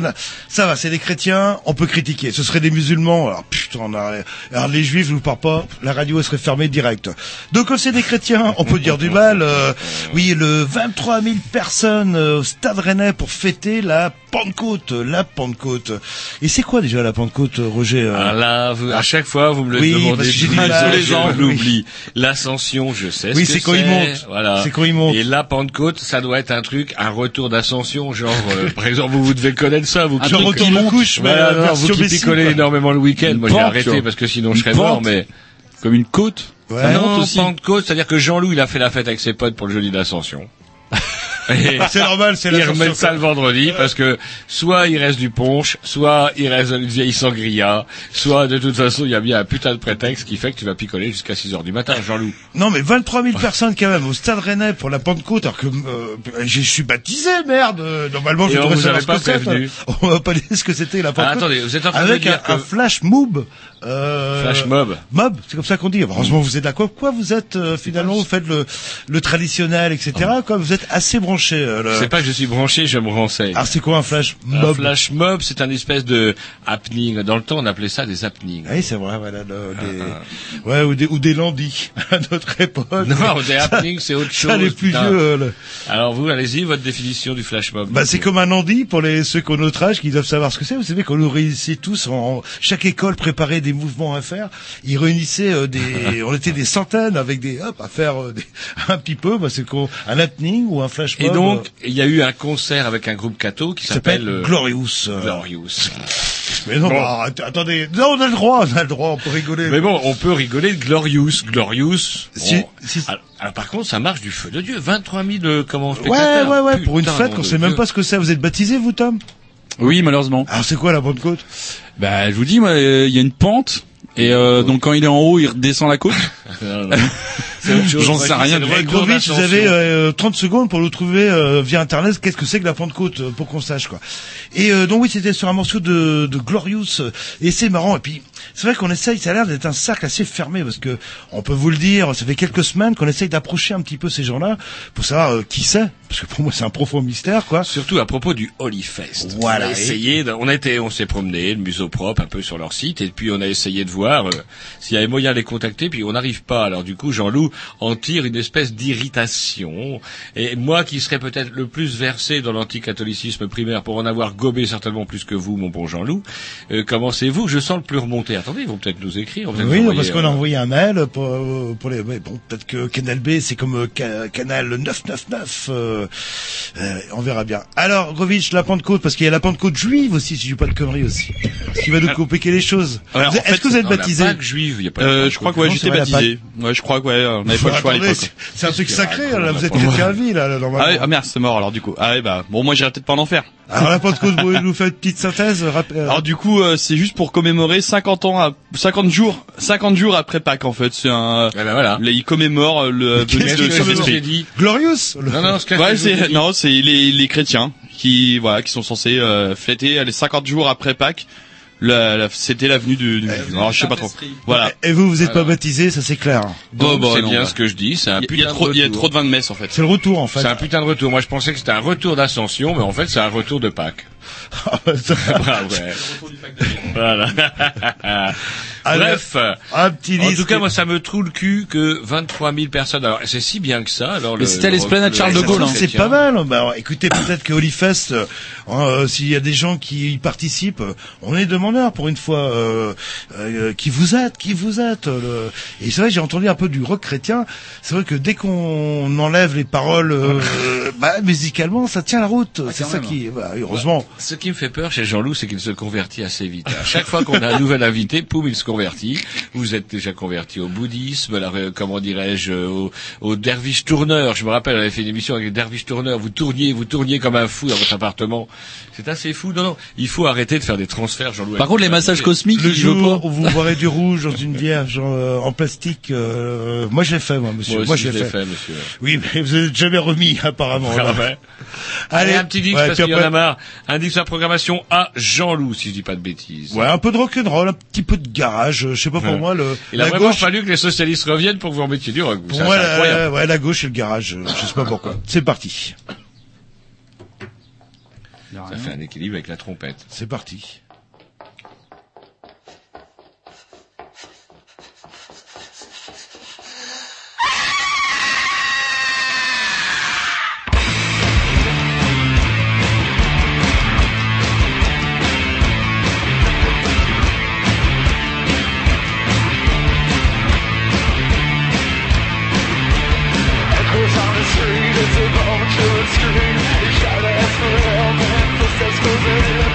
ça va, c'est des chrétiens, on peut critiquer. Ce seraient des musulmans. Alors putain, on a, alors les juifs, je vous parle pas. La radio elle serait fermée direct. Donc quand c'est des chrétiens, on peut dire du mal. euh, oui, le 23 000 personnes euh, au Stade Rennais pour fêter la Pentecôte, la Pentecôte. Et c'est quoi déjà la Pentecôte, Roger euh Ah là, vous- à chaque fois, vous me le Oui, demandez. parce que mal, les l'oublie. L'ascension, je sais. Oui, ce c'est quand il monte. Voilà. C'est quand il monte. Et la Pentecôte, ça doit être un truc, un retour d'ascension, genre, euh, par exemple, vous, vous devez connaître ça, vous. Un qui- monte. couche, mais Voilà, euh, non, version vous qui picolez quoi. énormément le week-end. Moi, j'ai arrêté parce que sinon je serais pente. mort, mais. Comme une côte. Ouais. Monte Non, aussi. Pentecôte, c'est-à-dire que Jean-Loup, il a fait la fête avec ses potes pour le jeudi d'ascension. Et C'est normal, c'est ils la remettent ça le vendredi parce que soit il reste du punch, soit il reste une vieille sangria, soit de toute façon il y a bien un putain de prétexte qui fait que tu vas picoler jusqu'à 6 heures du matin, Jean-Loup. Non mais 23 000 personnes quand même au Stade Rennais pour la Pentecôte alors que euh, je suis baptisé merde euh, normalement je devrais savoir ce pas que c'est prévenu. (laughs) on va pas dire ce que c'était la Pentecôte Ah, attendez, vous êtes en train de avec dire un, un que- flash mob euh, Flash mob. mob c'est comme ça qu'on dit heureusement vous êtes là quoi vous êtes euh, finalement vous faites le le traditionnel etc quoi vous êtes assez branché euh, le- C'est pas que je suis branché, je me renseigne. alors c'est quoi un flash Un mob flash mob, c'est un espèce de happening. Dans le temps, on appelait ça des happenings. oui c'est vrai voilà le- des ouais ou des ou des landis (laughs) à notre époque Ah, Non, des happenings, c'est autre chose. ça les plus vieux euh, le- Alors vous, allez-y, votre définition du flash mob. Bah, c'est comme un Andy pour les ceux qui ont notre âge, qui doivent savoir ce que c'est. Vous savez qu'on nous réunissait tous en chaque école préparait des mouvements à faire. Ils réunissaient euh, des, (laughs) on était des centaines avec des hop à faire euh, des- (laughs) un petit peu. Bah, c'est un happening ou un flash mob. Et donc, euh, il y a eu un concert avec un groupe catho qui s'appelle Glorious. Glorious. Mais non, Bon. bah, attendez, non, on a le droit, on a le droit, on peut rigoler. Mais bon, on peut rigoler de Glorious. Glorious. Si- bon. si- alors, alors, par contre, ça marche du feu de Dieu. 23 000 euh, comment ouais, ouais, ouais, pour une fête qu'on sait même pas ce que c'est. Vous êtes baptisé, vous, Tom? Oui, malheureusement. Alors, c'est quoi la Pentecôte? Bah, je vous dis, euh, il y a une pente. Et euh, donc quand il est en haut, il redescend la côte. (laughs) J'en sais rien le Grovitch, vous avez euh, 30 secondes pour nous trouver euh, via internet qu'est-ce que c'est que la Pentecôte euh, pour qu'on sache quoi. Et euh, donc oui, c'était sur un morceau de, de Glorious euh, et c'est marrant. Et puis c'est vrai qu'on essaye, ça a l'air d'être un cercle assez fermé parce que on peut vous le dire, ça fait quelques semaines qu'on essaye d'approcher un petit peu ces gens-là pour savoir euh, qui c'est, parce que pour moi c'est un profond mystère quoi. Surtout à propos du Holy Fest. Voilà. On a essayé, on a été, on s'est promené, le museau propre un peu sur leur site, et puis on a essayé de voir euh, s'il y avait moyen de les contacter, puis on n'arrive pas. Alors du coup, Jean-Loup en tire une espèce d'irritation. Et moi, qui serais peut-être le plus versé dans l'anticatholicisme primaire, pour en avoir gobé certainement plus que vous, mon bon Jean-Loup, euh, commencez-vous? Je sens le plus remonter. Attendez, ils vont peut-être nous écrire. Oui, nous parce qu'on a euh, envoyé un mail pour, euh, pour les. mais bon, peut-être que Canal B, c'est comme euh, ca- Canal 999. Euh, euh, on verra bien. Alors, Grovitch, la Pentecôte, parce qu'il y a la Pentecôte juive aussi, si je dis pas de conneries aussi. (laughs) Ce qui va nous compliquer les choses. Est-ce que vous êtes baptisé juive, Euh, je crois que ouais, j'étais baptisé. Ouais, je crois que ouais, on n'avait pas le choix à l'époque. c'est- un truc sacré, raconte, là. Vous êtes chrétien à vie, là, Ah, normalement. ouais, ah merde, c'est mort alors du coup. Ah ouais, bah bon, moi j'irai peut-être pas en enfer. Alors, la Pentecôte, vous nous faire une petite synthèse euh, Alors du coup, euh, c'est juste pour commémorer 50 ans, à, 50 jours, 50 jours après Pâques en fait. C'est un, Eh ben voilà. là, il commémore euh, le venue de Saint-Esprit. Glorious le- Non, non, c'est non, c'est les, les chrétiens qui voilà, qui sont censés euh, fêter les 50 jours après Pâques. La, la- c'était la venue du, du alors, je sais pas trop. Voilà. Et vous, vous êtes pas baptisé, ça c'est clair. Donc, Oh, bah, c'est bien bah. ce que je dis, c'est un Il y, putain a trop, de il y a retour. trop de vins de messe en fait. C'est le retour, en fait. C'est un putain de retour. Moi, je pensais que c'était un retour d'ascension, mais en fait, c'est un retour de Pâques. Voilà. Bref. un petit En tout cas, moi, ça me trouve le cul que 23 000 personnes. Alors, c'est si bien que ça. Alors, le, c'était à le- l'esplanade le- Charles de le- Gaulle, le hein. C'est pas mal. Bah, alors, écoutez, peut-être que Holyfest, euh, euh, s'il y a des gens qui y participent, on est demandeurs pour une fois. Euh, euh, qui vous êtes Qui vous êtes euh, le- Et c'est vrai, j'ai entendu un peu du rock chrétien. C'est vrai que dès qu'on enlève les paroles, euh, (laughs) bah, musicalement, ça tient la route. c'est ça qui, bah, heureusement. Ce qui me fait peur chez Jean-Loup, c'est qu'il se convertit assez vite. À chaque fois qu'on a un nouvel invité, poum, il se converti. Vous êtes déjà converti au bouddhisme, la ré- comment dirais-je, au, au derviche tourneur. Je me rappelle, on avait fait une émission avec le derviche tourneur. Vous tourniez, vous tourniez comme un fou dans votre appartement. C'est assez fou. Non, non, il faut arrêter de faire des transferts, Jean-Louis. Par contre, les massages cosmiques, Le jour pas. où vous boirez du rouge dans une vierge euh, en plastique, euh, moi je l'ai fait, moi, monsieur. Moi aussi, je je l'ai fait, monsieur. Oui, mais vous n'êtes jamais remis, apparemment. Ouais. Allez, un petit dix ouais, parce puis qu'il y en a marre. Un dix à programmation à Jean-Loup, si je dis pas de bêtises. Ouais, un peu de rock'n'roll, un petit peu de garage. euh, Je sais pas pour Ouais. moi le. Il a la vraiment gauche, fallu que les socialistes reviennent pour que vous remettiez du rock. pour Ça, moi, la, ouais, la gauche et le garage. euh, Je sais pas pourquoi. (laughs) C'est parti. Ça fait un équilibre avec la trompette. C'est parti. It's invisible to the screen. You shout as for help and footsteps closing in.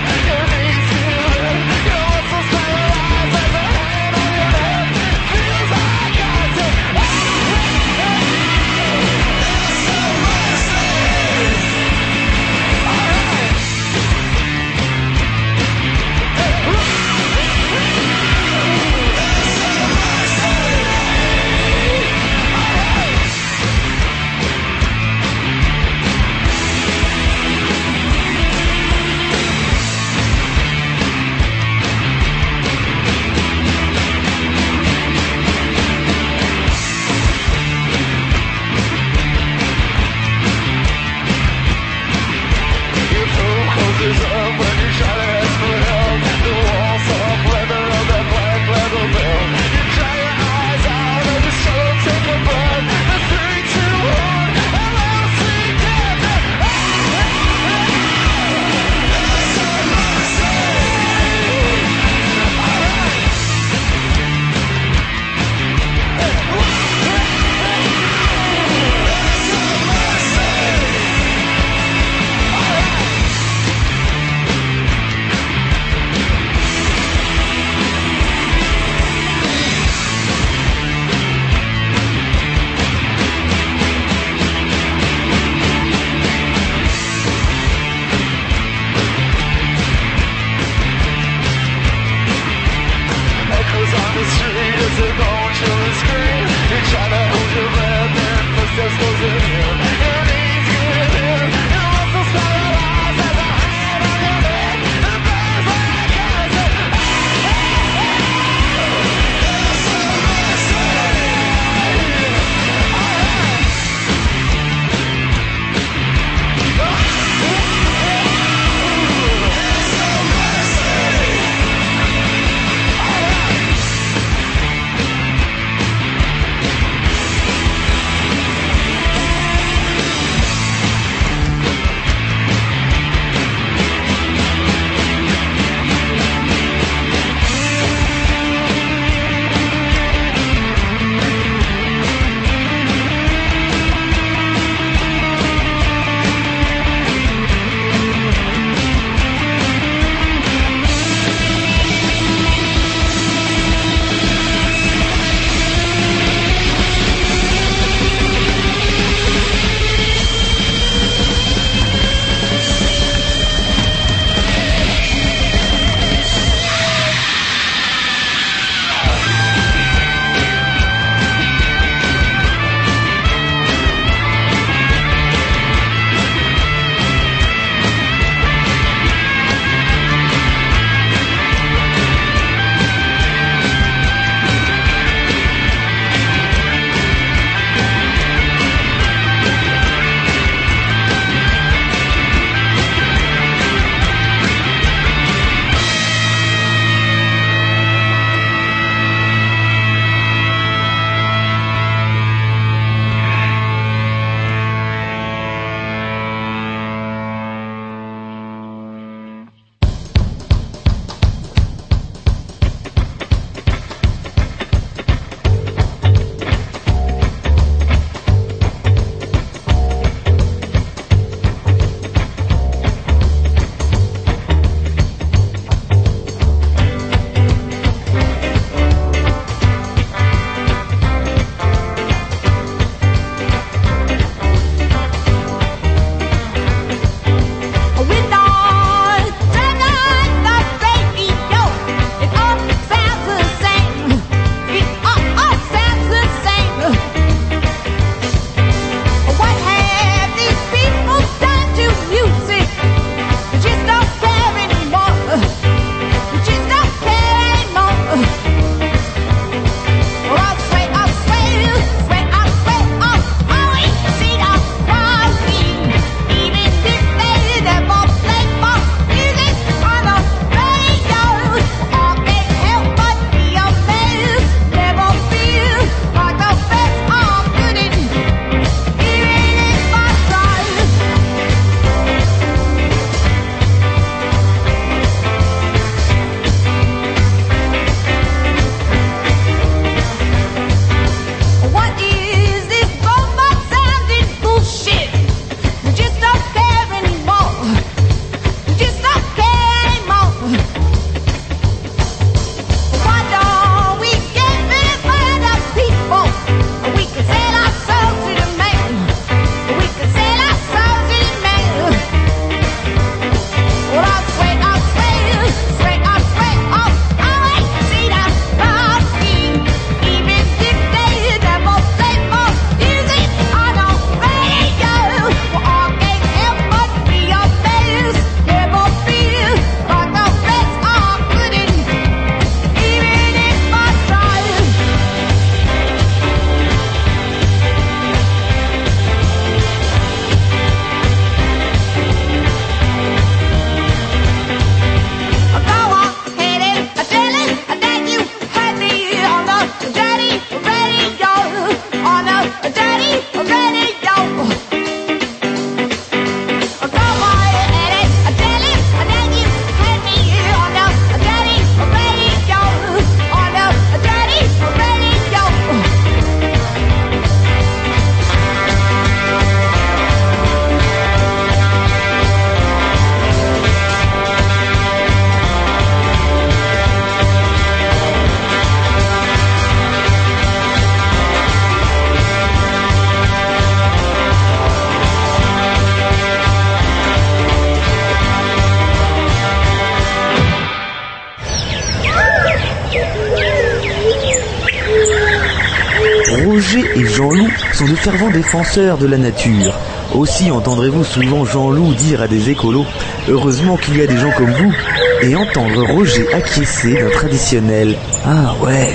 Sont de fervents défenseurs de la nature. Aussi entendrez-vous souvent Jean-Loup dire à des écolos Heureusement qu'il y a des gens comme vous et entendre Roger acquiescer d'un traditionnel Ah ouais.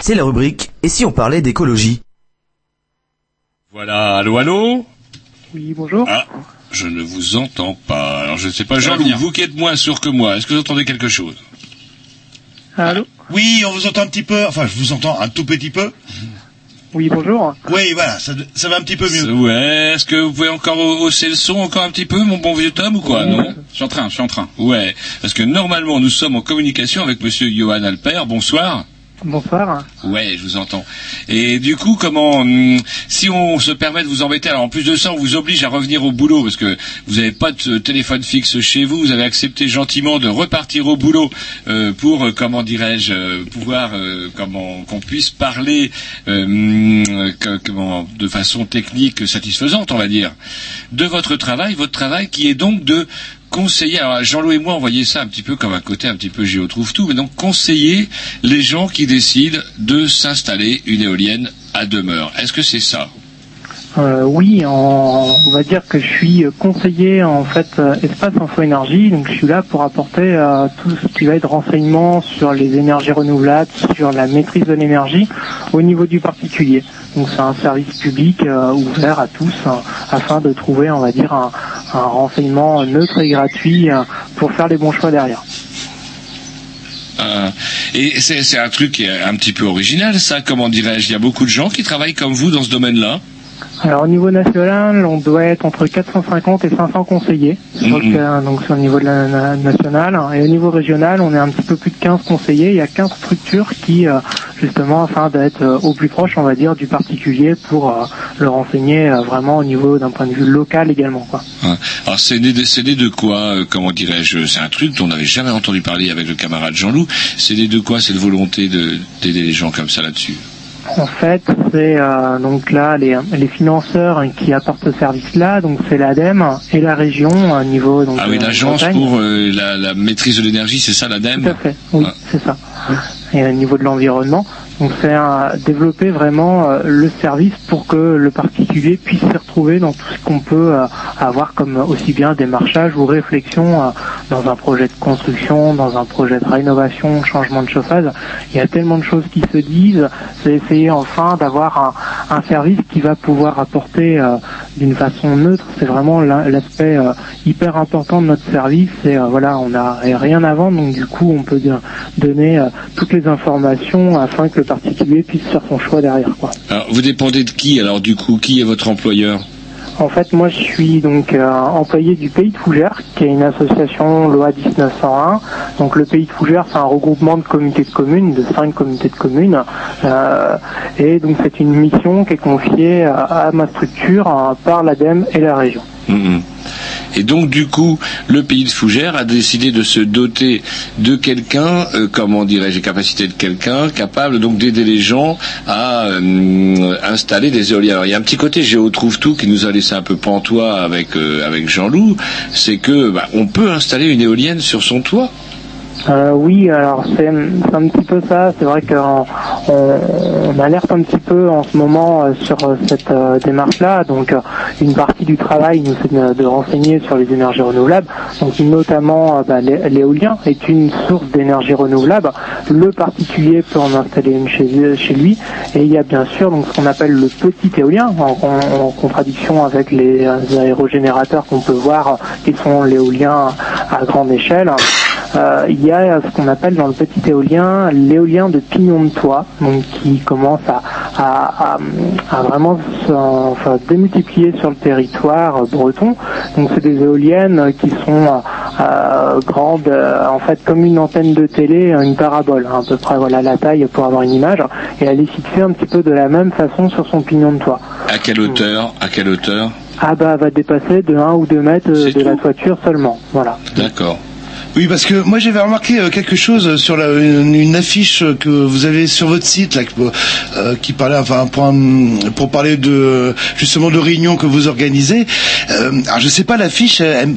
C'est la rubrique Et si on parlait d'écologie? Voilà, allô, allô? Oui, bonjour. Ah, je ne vous entends pas. Alors je ne sais pas, Jean-Loup, vous qui êtes moins sourd que moi, est-ce que vous entendez quelque chose? Allô? Oui, on vous entend un petit peu. Enfin, je vous entends un tout petit peu. Oui, bonjour. Oui, voilà, ça, ça va un petit peu mieux. Ouais, est-ce que vous pouvez encore hausser le son encore un petit peu, mon bon vieux Tom, ou quoi, non? Je suis en train, je suis en train. Ouais, parce que normalement, nous sommes en communication avec monsieur Johan Alper. Bonsoir. Bonsoir. Ouais, je vous entends. Et du coup, comment, hum, si on se permet de vous embêter, alors en plus de ça, on vous oblige à revenir au boulot parce que vous n'avez pas de téléphone fixe chez vous, vous avez accepté gentiment de repartir au boulot euh, pour, euh, comment dirais-je, euh, pouvoir, comment, qu'on puisse parler, hum, comment, de façon technique satisfaisante, on va dire, de votre travail, votre travail qui est donc de conseiller, alors Jean-Loup et moi on voyait ça un petit peu comme un côté un petit peu géo trouve tout, mais donc conseiller les gens qui décident de s'installer une éolienne à demeure. Est-ce que c'est ça? Euh, oui, on va dire que je suis conseiller en fait euh, espace info énergie, donc je suis là pour apporter euh, tout ce qui va être renseignement sur les énergies renouvelables, sur la maîtrise de l'énergie au niveau du particulier. Donc c'est un service public euh, ouvert à tous hein, afin de trouver, on va dire, un, renseignement neutre et gratuit euh, pour faire les bons choix derrière. Euh, Et c'est un truc un petit peu original, ça, comment dirais-je? Il y a beaucoup de gens qui travaillent comme vous dans ce domaine-là. Alors au niveau national, on doit être entre 450 et 500 conseillers, sur le, donc sur le niveau de la, na- national. Et au niveau régional, on est un petit peu plus de 15 conseillers. Il y a 15 structures qui, euh, justement, afin d'être euh, au plus proche, on va dire, du particulier pour euh, le renseigner vraiment au niveau d'un point de vue local également. Quoi. Hein. Alors c'est né, de, c'est né de quoi Comment dirais-je C'est un truc dont on n'avait jamais entendu parler avec le camarade Jean-Loup. C'est né de quoi cette volonté de- d'aider les gens comme ça là-dessus? En fait, c'est euh, donc là les, les financeurs qui apportent ce service-là, donc c'est l'ADEME et la région au niveau donc Ah oui, de l'agence pour euh, la, la maîtrise de l'énergie, c'est ça l'ADEME Tout à fait, oui, c'est ça. Et au niveau de l'environnement, donc c'est développer vraiment euh, le service pour que le particulier puisse s'y retrouver dans tout ce qu'on peut euh, avoir comme aussi bien démarchage ou réflexion euh, dans un projet de construction, dans un projet de rénovation, changement de chauffage. Il y a tellement de choses qui se disent, c'est essayer enfin d'avoir un, un service qui va pouvoir apporter d'une façon neutre. C'est vraiment l'aspect hyper important de notre service. Et voilà, on n'a rien à vendre, donc du coup, on peut donner toutes les informations afin que le particulier puisse faire son choix derrière. Quoi. Alors, vous dépendez de qui Alors du coup, qui est votre employeur? En fait, moi, je suis donc euh, employé du Pays de Fougères, qui est une association loi 1901. Donc, le Pays de Fougères, c'est un regroupement de comités de communes, de cinq comités de communes. Euh, et donc, c'est une mission qui est confiée à, à ma structure euh, par l'ADEME et la région. Mhm. Et donc du coup, le pays de Fougères a décidé de se doter de quelqu'un, euh, comment dirais-je, capacités de quelqu'un capable donc d'aider les gens à euh, installer des éoliennes. Alors il y a un petit côté géo trouve tout qui nous a laissé un peu pantois avec euh, avec Jean-Loup, c'est que bah, on peut installer une éolienne sur son toit. Euh, oui, alors c'est un petit peu ça. C'est vrai qu'on on, on alerte un petit peu en ce moment euh, sur euh, cette euh, démarche-là. Donc, une partie du travail, nous, c'est de, renseigner sur les énergies renouvelables. Donc, notamment, bah, l'é- l'éolien est une source d'énergie renouvelable. Le particulier peut en installer une chez, chez lui. Et il y a bien sûr donc ce qu'on appelle le petit éolien, en, en- contradiction avec les euh, aérogénérateurs qu'on peut voir, qui sont l'éolien à grande échelle. Euh, il y a ce qu'on appelle dans le petit éolien l'éolien de pignon de toit, donc qui commence à, à, à- à vraiment se- enfin, démultiplier sur le territoire breton. Donc c'est des éoliennes qui sont euh, grandes, euh, en fait comme une antenne de télé, une parabole, hein, à peu près voilà la taille pour avoir une image, et elle est fixée un petit peu de la même façon sur son pignon de toit. À quelle hauteur? À quelle hauteur? Ah bah elle va dépasser de 1 ou 2 mètres de la toiture seulement, voilà. D'accord. Oui, parce que moi j'avais remarqué euh, quelque chose sur la, une, affiche que vous avez sur votre site, là, euh, qui parlait, enfin, pour, un- pour parler de justement de réunions que vous organisez. Euh, alors je sais pas, l'affiche, elle,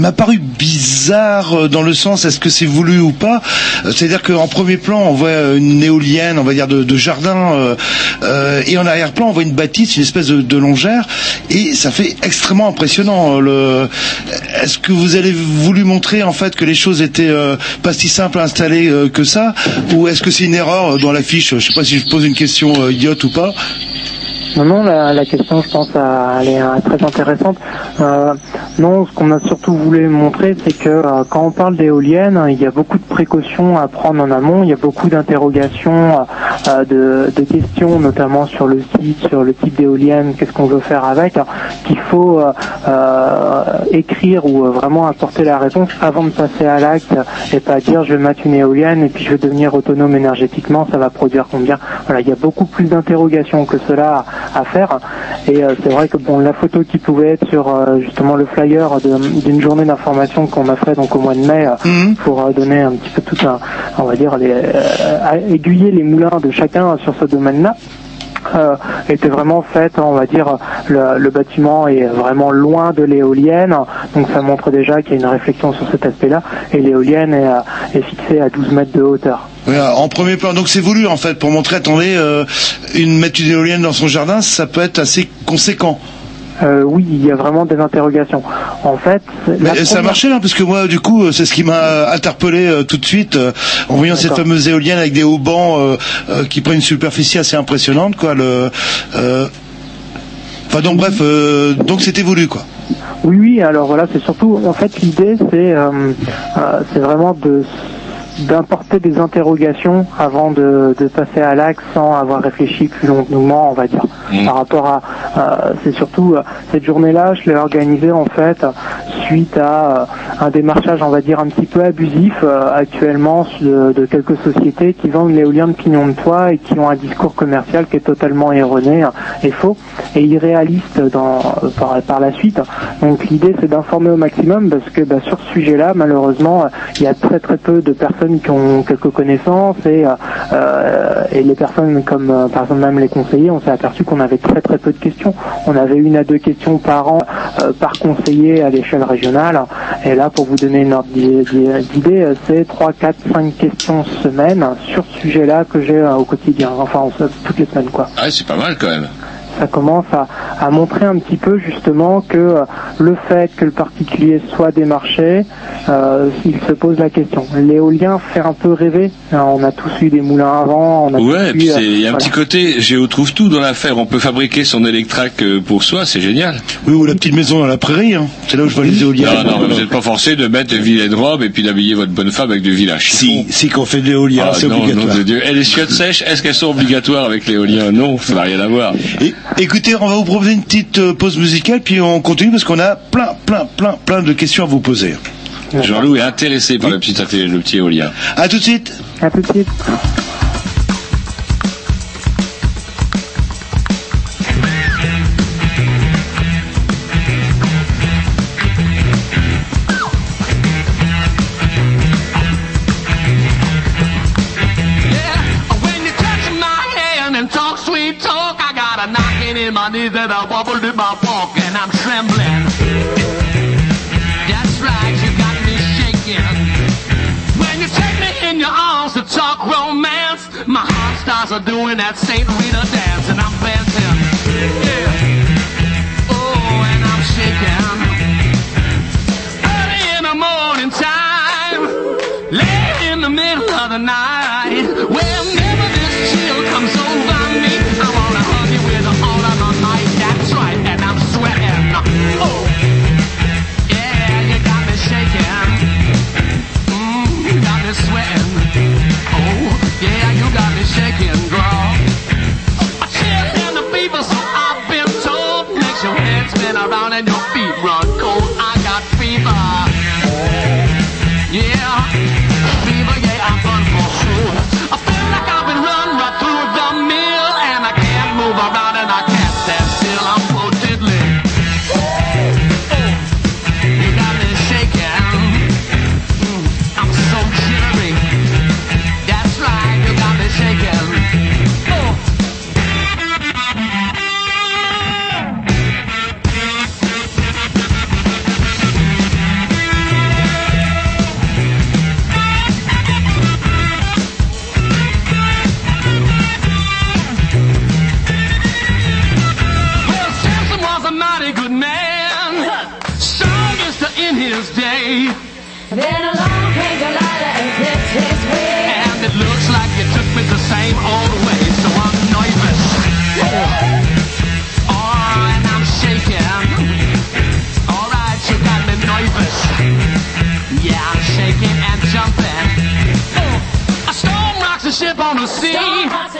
m'a paru bizarre euh, dans le sens, est-ce que c'est voulu ou pas? C'est-à-dire qu'en premier plan, on voit une éolienne, on va dire de, jardin, euh, et en arrière-plan, on voit une bâtisse, une espèce de, de longère, et ça fait extrêmement impressionnant. Est-ce que vous avez voulu montrer en fait que les choses étaient euh, pas si simples à installer euh, que ça, ou est-ce que c'est une erreur euh, dans l'affiche? Je sais pas si je pose une question idiote ou pas. Non, la, la question, je pense, elle est très intéressante. Non, ce qu'on a surtout voulu montrer, c'est que euh, quand on parle d'éoliennes, il y a beaucoup de précautions à prendre en amont, il y a beaucoup d'interrogations, euh, de, de questions, notamment sur le site, sur le type d'éolienne, qu'est-ce qu'on veut faire avec, hein, qu'il faut euh, euh, écrire ou euh, vraiment apporter la réponse avant de passer à l'acte et pas dire je vais mettre une éolienne et puis je vais devenir autonome énergétiquement, ça va produire combien? Voilà, il y a beaucoup plus d'interrogations que cela à, faire. Et euh, c'est vrai que bon, la photo qui pouvait être sur euh, justement le flyer d'une journée d'information qu'on a fait donc au mois de mai euh, pour euh, donner un petit peu tout un, on va dire, les, euh, aiguiller les moulins de chacun sur ce domaine-là. Euh, était vraiment faite, on va dire, le, le bâtiment est vraiment loin de l'éolienne, donc ça montre déjà qu'il y a une réflexion sur cet aspect-là, et l'éolienne est, est fixée à 12 mètres de hauteur. Voilà, en premier plan, donc c'est voulu en fait pour montrer, attendez, euh, une mettre une éolienne dans son jardin, ça peut être assez conséquent. Euh, oui, il y a vraiment des interrogations. En fait, Mais ça a marché là, parce que moi, du coup, euh, c'est ce qui m'a interpellé euh, tout de suite euh, en voyant cette fameuse éolienne avec des hauts bancs euh, qui prennent une superficie assez impressionnante, quoi. Le, enfin donc bref, euh, donc c'était voulu, quoi. Oui, oui, alors voilà, c'est surtout, en fait, l'idée, c'est euh, euh, c'est vraiment de d'importer des interrogations avant de, de passer à l'acte sans avoir réfléchi plus longuement, on va dire. Par rapport à, euh, c'est surtout euh, cette journée-là, je l'ai organisée en fait suite à euh, un démarchage, on va dire un petit peu abusif euh, actuellement de, de quelques sociétés qui vendent l'éolien de pignon de toit et qui ont un discours commercial qui est totalement erroné hein, et faux et irréaliste dans, par, par la suite. Donc l'idée c'est d'informer au maximum parce que bah, sur ce sujet-là, malheureusement, il y a très très peu de personnes qui ont quelques connaissances et, euh, et les personnes comme euh, par exemple même les conseillers, on s'est aperçu qu'on avait très très peu de questions. On avait une à deux questions par an euh, par conseiller à l'échelle régionale. Et là, pour vous donner une ordre d'i- d'i- d'idée, c'est 3, 4, 5 questions semaine sur ce sujet-là que j'ai au quotidien, enfin en- toutes les semaines quoi Ah, c'est pas mal quand même. Ça commence à, à montrer un petit peu justement que euh, le fait que le particulier soit démarché, euh, il se pose la question. L'éolien fait un peu rêver. Hein, on a tous eu des moulins avant. On a Ouais, puis euh, c'est- il y a un voilà. petit côté, Géo trouve tout dans l'affaire. On peut fabriquer son électrac euh, pour soi, c'est génial. Oui, ou la petite maison dans la prairie, hein. c'est là où je vois les éoliennes. Non, non, mais vous n'êtes pas forcé de mettre de vilaine robe et puis d'habiller votre bonne femme avec du village. Si, si qu'on fait de l'éolien, Ah, c'est non, obligatoire. nom de Dieu. Et les chiottes sèches, est-ce qu'elles sont obligatoires avec l'éolien? Non, ça n'a rien à voir. Et, écoutez, on va vous proposer une petite euh, pause musicale, puis on continue parce qu'on a plein, plein, plein, plein de questions à vous poser. Jean-Loup est intéressé par le petit, le petit éolien. À tout de suite. À tout de suite. Knocking in my knees and a bubble in my walk, and I'm trembling. That's right, you got me shaking. When you take me in your arms to talk romance, my heart starts doing that Saint Rita dance, and I'm dancing. Yeah. Oh, and I'm shaking. Early in the morning time, late in the middle of the night, spin around and your feet run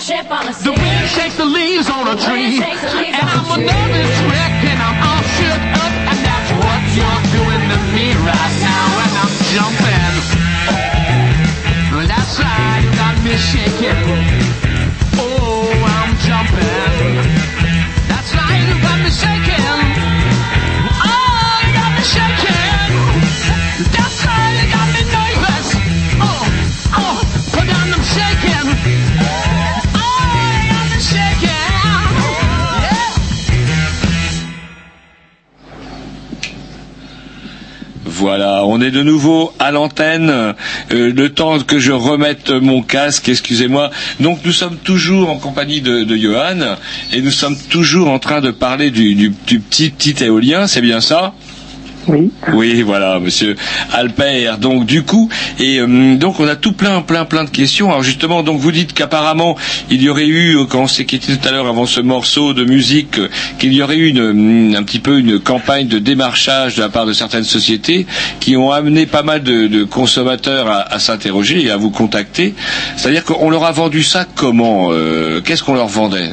ship on the sea. The wind shakes the leaves on a tree. And I'm a nervous wreck and I'm all shook up. And that's what you're doing to me right now. And I'm jumping. That's right, you got me shaking. Oh, I'm jumping. On est de nouveau à l'antenne. Euh, le temps que je remette mon casque, excusez-moi. Donc nous sommes toujours en compagnie de, Johan et nous sommes toujours en train de parler du, du- du petit petit éolien, c'est bien ça? Oui. Oui, voilà, monsieur Alper. Donc du coup, et euh, donc on a tout plein, plein, plein de questions. Alors justement, donc vous dites qu'apparemment il y aurait eu, euh, quand on s'est quitté tout à l'heure avant ce morceau de musique, euh, qu'il y aurait eu une, un petit peu une campagne de démarchage de la part de certaines sociétés qui ont amené pas mal de, consommateurs à, s'interroger et à vous contacter. C'est-à-dire qu'on leur a vendu ça comment Qu'est-ce qu'on leur vendait?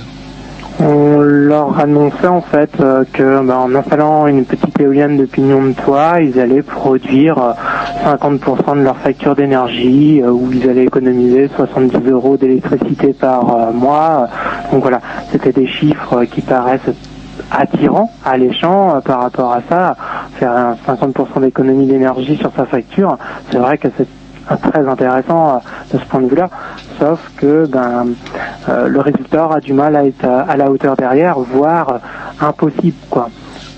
On leur annonçait en fait euh, que bah, en installant une petite éolienne de pignon de toit, ils allaient produire euh, 50% de leur facture d'énergie, euh, où ils allaient économiser 70 euros d'électricité par euh, mois. Donc voilà, c'était des chiffres euh, qui paraissent attirants, alléchants euh, par rapport à ça. Faire un 50% d'économie d'énergie sur sa facture, c'est vrai que c'est euh, très intéressant euh, de ce point de vue-là, sauf que ben, euh, le résultat aura du mal à être à, à la hauteur derrière, voire euh, impossible, quoi.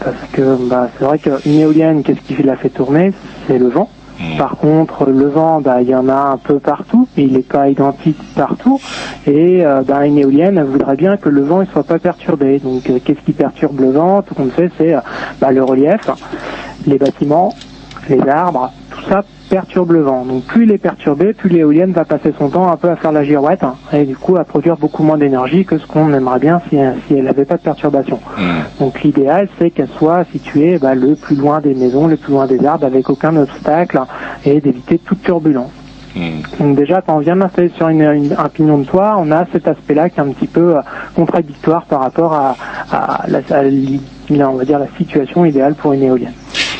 Parce que bah, c'est vrai qu'une éolienne, qu'est-ce qui la fait tourner? C'est le vent. Par contre, le vent, bah, il y en a un peu partout, et il n'est pas identique partout. Et euh, bah, une éolienne elle voudrait bien que le vent ne soit pas perturbé. Donc, euh, qu'est-ce qui perturbe le vent? Tout qu'on sait, c'est euh, bah, le relief, les bâtiments, les arbres, tout ça perturbe le vent. Donc plus il est perturbé, plus l'éolienne va passer son temps un peu à faire la girouette hein, et du coup à produire beaucoup moins d'énergie que ce qu'on aimerait bien si, si elle n'avait pas de perturbation. Donc l'idéal c'est qu'elle soit située bah, le plus loin des maisons, le plus loin des arbres avec aucun obstacle et d'éviter toute turbulence. Donc déjà, quand on vient d'installer sur une- une- un pignon de toit, on a cet aspect-là qui est un petit peu euh, contradictoire par rapport à, à la, à on va dire la situation idéale pour une éolienne.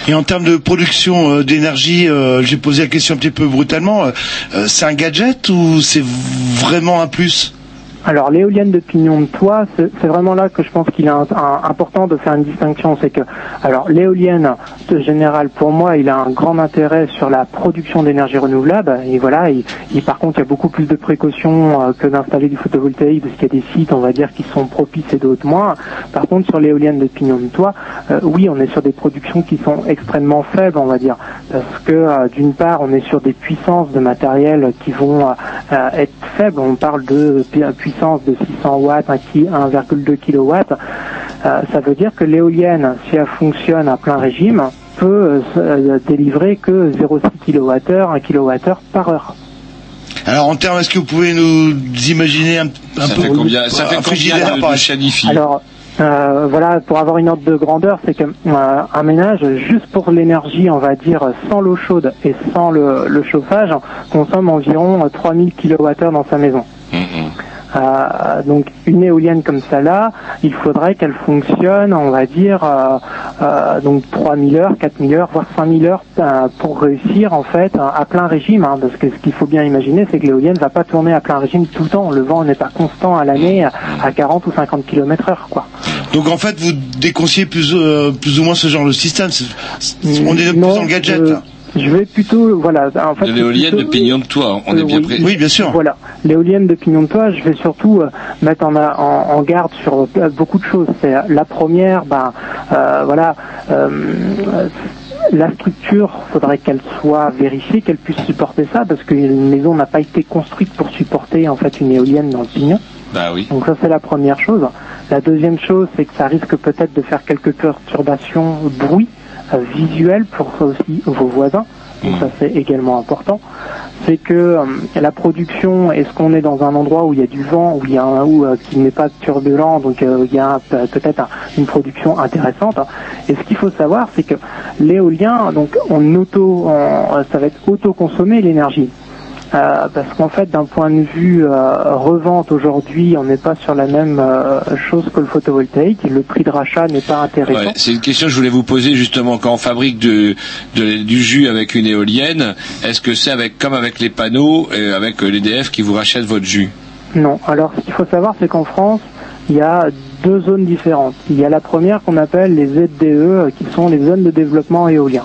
Et en termes de production euh, d'énergie, euh, j'ai posé la question un petit peu brutalement. euh, c'est un gadget ou c'est vraiment un plus? Alors l'éolienne de pignon de toit, c'est vraiment là que je pense qu'il est important de faire une distinction. C'est que, alors l'éolienne de général, pour moi, il a un grand intérêt sur la production d'énergie renouvelable. Et voilà, il, par contre, il y a beaucoup plus de précautions euh, que d'installer du photovoltaïque, parce qu'il y a des sites, on va dire, qui sont propices et d'autres moins. Par contre, sur l'éolienne de pignon de toit, euh, oui, on est sur des productions qui sont extrêmement faibles, on va dire, parce que euh, d'une part, on est sur des puissances de matériel qui vont être faibles. On parle de puissance de 600 watts, 1 ki- 1,2 kW. Euh, ça veut dire que l'éolienne, si elle fonctionne à plein régime, peut euh, euh, délivrer que 0,6 kWh, 1 kWh par heure. Alors en termes, est-ce que vous pouvez nous imaginer un, un Ça peu fait combien- ça fait un combien frigidaire, de- par de Alors, euh, voilà, pour avoir une ordre de grandeur, c'est que euh, un ménage, juste pour l'énergie, on va dire, sans l'eau chaude et sans le, le chauffage, consomme environ euh, 3000 kWh dans sa maison. Euh, donc une éolienne comme celle-là, il faudrait qu'elle fonctionne, on va dire, euh, euh, donc 3000 heures, 4000 heures, voire 5000 heures euh, pour réussir en fait à, à plein régime. hein, parce que ce qu'il faut bien imaginer, c'est que l'éolienne va pas tourner à plein régime tout le temps. Le vent n'est pas constant à l'année à, à 40 ou 50 km heure, quoi. Donc en fait, vous déconseillez plus, euh, plus ou moins ce genre de système. On est de plus Non, dans le gadget. je- là. Je vais plutôt, voilà, en fait. De l'éolienne de pignon de toit, on est Euh, bien oui. prêt. Oui, bien sûr. Voilà, l'éolienne de pignon de toit, je vais surtout euh, mettre en, a- en, en garde sur euh, beaucoup de choses. C'est euh, la première, ben euh, voilà, la structure, faudrait qu'elle soit vérifiée, qu'elle puisse supporter ça, parce qu'une maison n'a pas été construite pour supporter en fait une éolienne dans le pignon. Bah oui. Donc ça c'est la première chose. La deuxième chose c'est que ça risque peut-être de faire quelques perturbations bruit euh, visuelles pour aussi vos voisins. Donc ça c'est également important. C'est que euh, la production, est-ce qu'on est dans un endroit où il y a du vent, où il y a un, où, euh, qui n'est pas turbulent, donc euh, il y a peut-être un- une production intéressante. Et ce qu'il faut savoir, c'est que l'éolien, donc on auto, on- ça va être auto-consommé l'énergie. Euh, parce qu'en fait, d'un point de vue euh, revente aujourd'hui, on n'est pas sur la même euh, chose que le photovoltaïque. Le prix de rachat n'est pas intéressant. Ouais, c'est une question que je voulais vous poser justement quand on fabrique de, de- du jus avec une éolienne. Est-ce que c'est avec comme avec les panneaux, euh, avec l'EDF qui vous rachète votre jus? Non. Alors, ce qu'il faut savoir, c'est qu'en France, il y a deux zones différentes. Il y a la première qu'on appelle les ZDE, euh, qui sont les zones de développement éolien.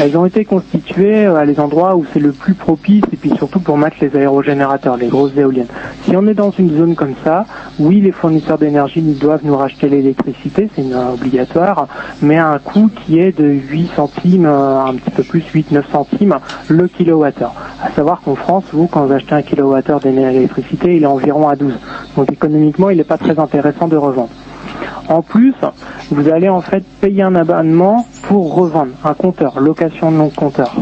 Elles ont été constituées euh, à les endroits où c'est le plus propice et puis surtout pour mettre les aérogénérateurs, les grosses éoliennes. Si on est dans une zone comme ça, oui, les fournisseurs d'énergie doivent nous racheter l'électricité, c'est une- obligatoire, mais à un coût qui est de 8 centimes, euh, un petit peu plus, 8-9 centimes le kilowattheure. À savoir qu'en France, vous, quand vous achetez un kilowattheure d'électricité, il est environ à 12. Donc économiquement, il n'est pas très intéressant de revendre. En plus, vous allez en fait payer un abonnement pour revendre un compteur, location de non compteur.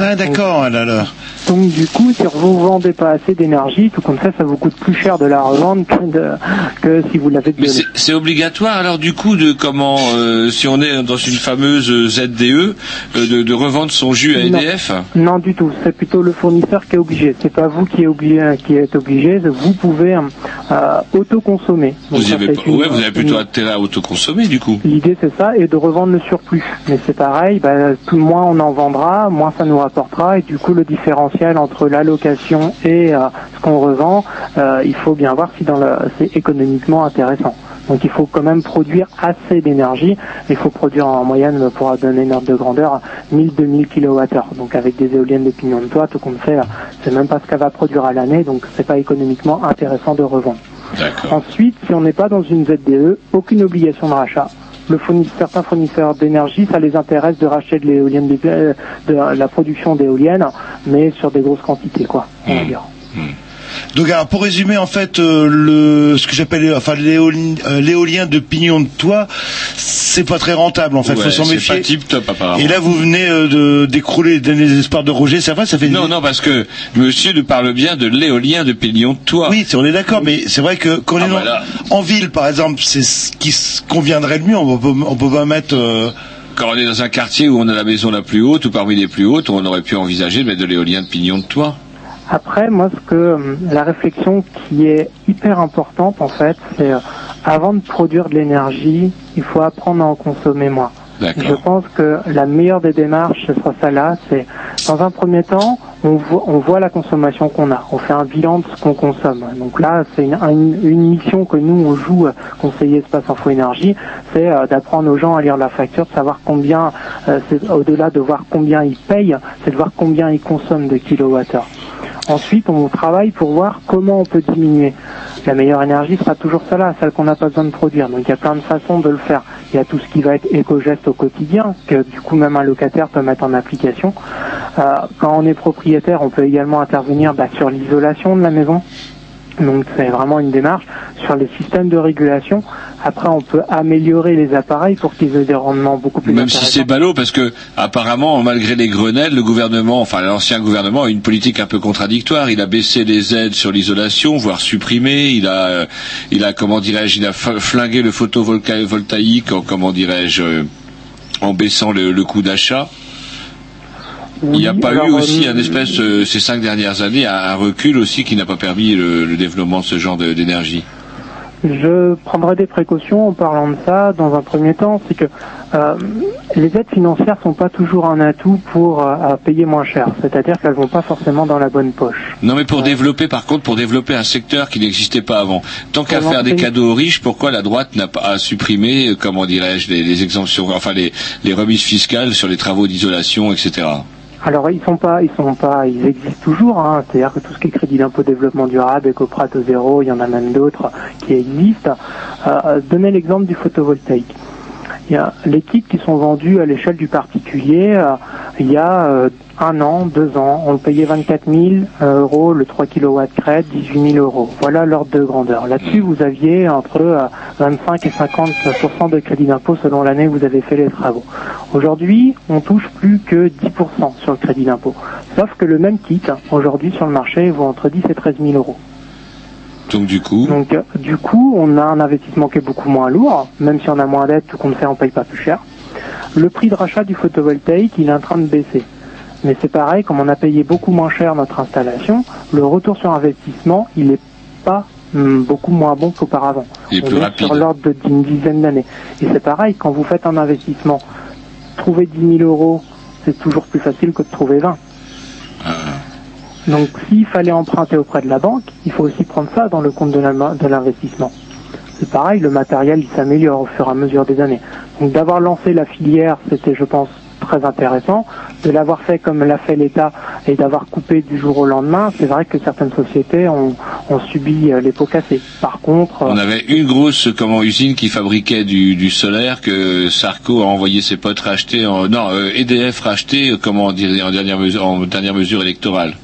Ah d'accord, ah là là. Donc du coup, si vous vendez pas assez d'énergie, tout comme ça, ça vous coûte plus cher de la revendre que, de- que si vous l'avez Mais c'est- obligatoire alors du coup de comment euh, si on est dans une fameuse euh, ZDE euh, de, de revendre son jus à. EDF Non du tout, c'est plutôt le fournisseur qui est obligé. C'est pas vous qui êtes obligé, qui êtes obligé. Vous pouvez euh, autoconsommer. Donc, Vous avez, une- ouais, vous avez plutôt une- intérêt à autoconsommer du coup. L'idée c'est ça et de revendre le surplus. Mais c'est pareil, bah, tout moins on en vendra, moins ça nous rapportera et du coup le différentiel entre l'allocation et euh, ce qu'on revend, euh, il faut bien voir si dans c'est économiquement intéressant. Donc il faut quand même produire assez d'énergie. Il faut produire en moyenne, pour donner une ordre de grandeur, 1000-2000 kWh. Donc avec des éoliennes de pignon de toit, tout compte fait, c'est même pas ce qu'elle va produire à l'année, donc c'est pas économiquement intéressant de revendre. Ensuite, si on n'est pas dans une ZDE, aucune obligation de rachat. Le fournisseur, certains fournisseurs d'énergie, ça les intéresse de racheter de l'éolienne, de, euh, de la production d'éoliennes, mais sur des grosses quantités, quoi. On va dire. Donc alors, pour résumer en fait euh, le ce que j'appelle enfin l'éolien euh, l'éolien de pignon de toit, c'est pas très rentable en fait, Ouais, faut s'en c'est méfier. pas tip top apparemment. Et là vous venez euh, de d'écrouler les espoirs de Roger, c'est vrai ça fait Non, non, parce que monsieur nous parle bien de l'éolien de pignon de toit. Oui, on est d'accord, mais c'est vrai que quand on Ah, est voilà. en ville, par exemple, c'est ce qui conviendrait le mieux. On peut, on peut pas mettre. euh, Quand on est dans un quartier où on a la maison la plus haute ou parmi les plus hautes, on aurait pu envisager de mettre de l'éolien de pignon de toit. Après, moi, ce que hum, la réflexion qui est hyper importante, en fait, c'est euh, avant de produire de l'énergie, il faut apprendre à en consommer moins. Je pense que la meilleure des démarches, ce sera ça là, c'est dans un premier temps, on voit, on voit la consommation qu'on a, on fait un bilan de ce qu'on consomme. Donc là, c'est une, une- une mission que nous on joue, euh, conseiller Espace Info Énergie, c'est euh, d'apprendre aux gens à lire la facture, de savoir combien, euh, c'est au-delà de voir combien ils payent, c'est de voir combien ils consomment de kilowattheures. Ensuite, on travaille pour voir comment on peut diminuer. La meilleure énergie sera toujours celle-là, celle qu'on n'a pas besoin de produire. Donc il y a plein de façons de le faire. Il y a tout ce qui va être éco-geste au quotidien, que du coup même un locataire peut mettre en application. Euh, quand on est propriétaire, on peut également intervenir bah, sur l'isolation de la maison. Donc c'est vraiment une démarche sur les systèmes de régulation. Après, on peut améliorer les appareils pour qu'ils aient des rendements beaucoup plus Même si c'est ballot, parce que apparemment, malgré les grenelles, le gouvernement, enfin l'ancien gouvernement, a une politique un peu contradictoire. Il a baissé les aides sur l'isolation, voire supprimé. Il a, euh, il a, comment dirais-je, il a flingué le photovoltaïque, en, comment dirais-je, euh, en baissant le, le coût d'achat. Il n'y a pas alors, eu aussi euh, un espèce, euh, ces cinq dernières années, un, un recul aussi qui n'a pas permis le, le développement de ce genre d'énergie. Je prendrai des précautions en parlant de ça dans un premier temps, c'est que euh, les aides financières sont pas toujours un atout pour payer moins cher, c'est-à-dire qu'elles vont pas forcément dans la bonne poche. Non, mais pour développer, par contre, pour développer un secteur qui n'existait pas avant. Tant qu'à faire des cadeaux aux riches, pourquoi la droite n'a pas euh, comment dirais-je, les, les exemptions, enfin les, les remises fiscales sur les travaux d'isolation, etc. Alors ils sont pas, ils sont pas, ils existent toujours. Hein, c'est-à-dire que tout ce qui est crédit d'impôt développement durable, éco-prato zéro, il y en a même d'autres qui existent. Euh, donnez l'exemple du photovoltaïque. Il y a les kits qui sont vendus à l'échelle du particulier. euh, il y a euh, un an, deux ans, on le payait 24 000 euh, euros le 3 kW crête, 18 000 euros. Voilà l'ordre de grandeur. Là-dessus, vous aviez entre euh, 25 et 50% de crédit d'impôt selon l'année où vous avez fait les travaux. Aujourd'hui, on touche plus que 10% sur le crédit d'impôt. Sauf que le même kit, aujourd'hui sur le marché, vaut entre 10 et 13 000 euros. Donc du coup, Donc, euh, du coup, on a un investissement qui est beaucoup moins lourd, même si on a moins d'aide, tout compte fait, on paye pas plus cher. Le prix de rachat du photovoltaïque, il est en train de baisser. Mais c'est pareil, comme on a payé beaucoup moins cher notre installation, le retour sur investissement, il n'est pas hum, beaucoup moins bon qu'auparavant. Il est on plus est rapide. sur l'ordre d'une dizaine d'années. Et c'est pareil, quand vous faites un investissement, trouver 10 000 euros, c'est toujours plus facile que de trouver 20. Ah. Donc s'il fallait emprunter auprès de la banque, il faut aussi prendre ça dans le compte de l'investissement. C'est pareil, le matériel il s'améliore au fur et à mesure des années. Donc d'avoir lancé la filière, c'était je pense très intéressant. De l'avoir fait comme l'a fait l'État et d'avoir coupé du jour au lendemain, c'est vrai que certaines sociétés ont, subi euh, les pots cassés. Par contre, on avait une grosse comment usine qui fabriquait du, solaire que Sarko a envoyé ses potes racheter en non euh, EDF racheter euh, comment dire en dernière mesure en dernière mesure électorale.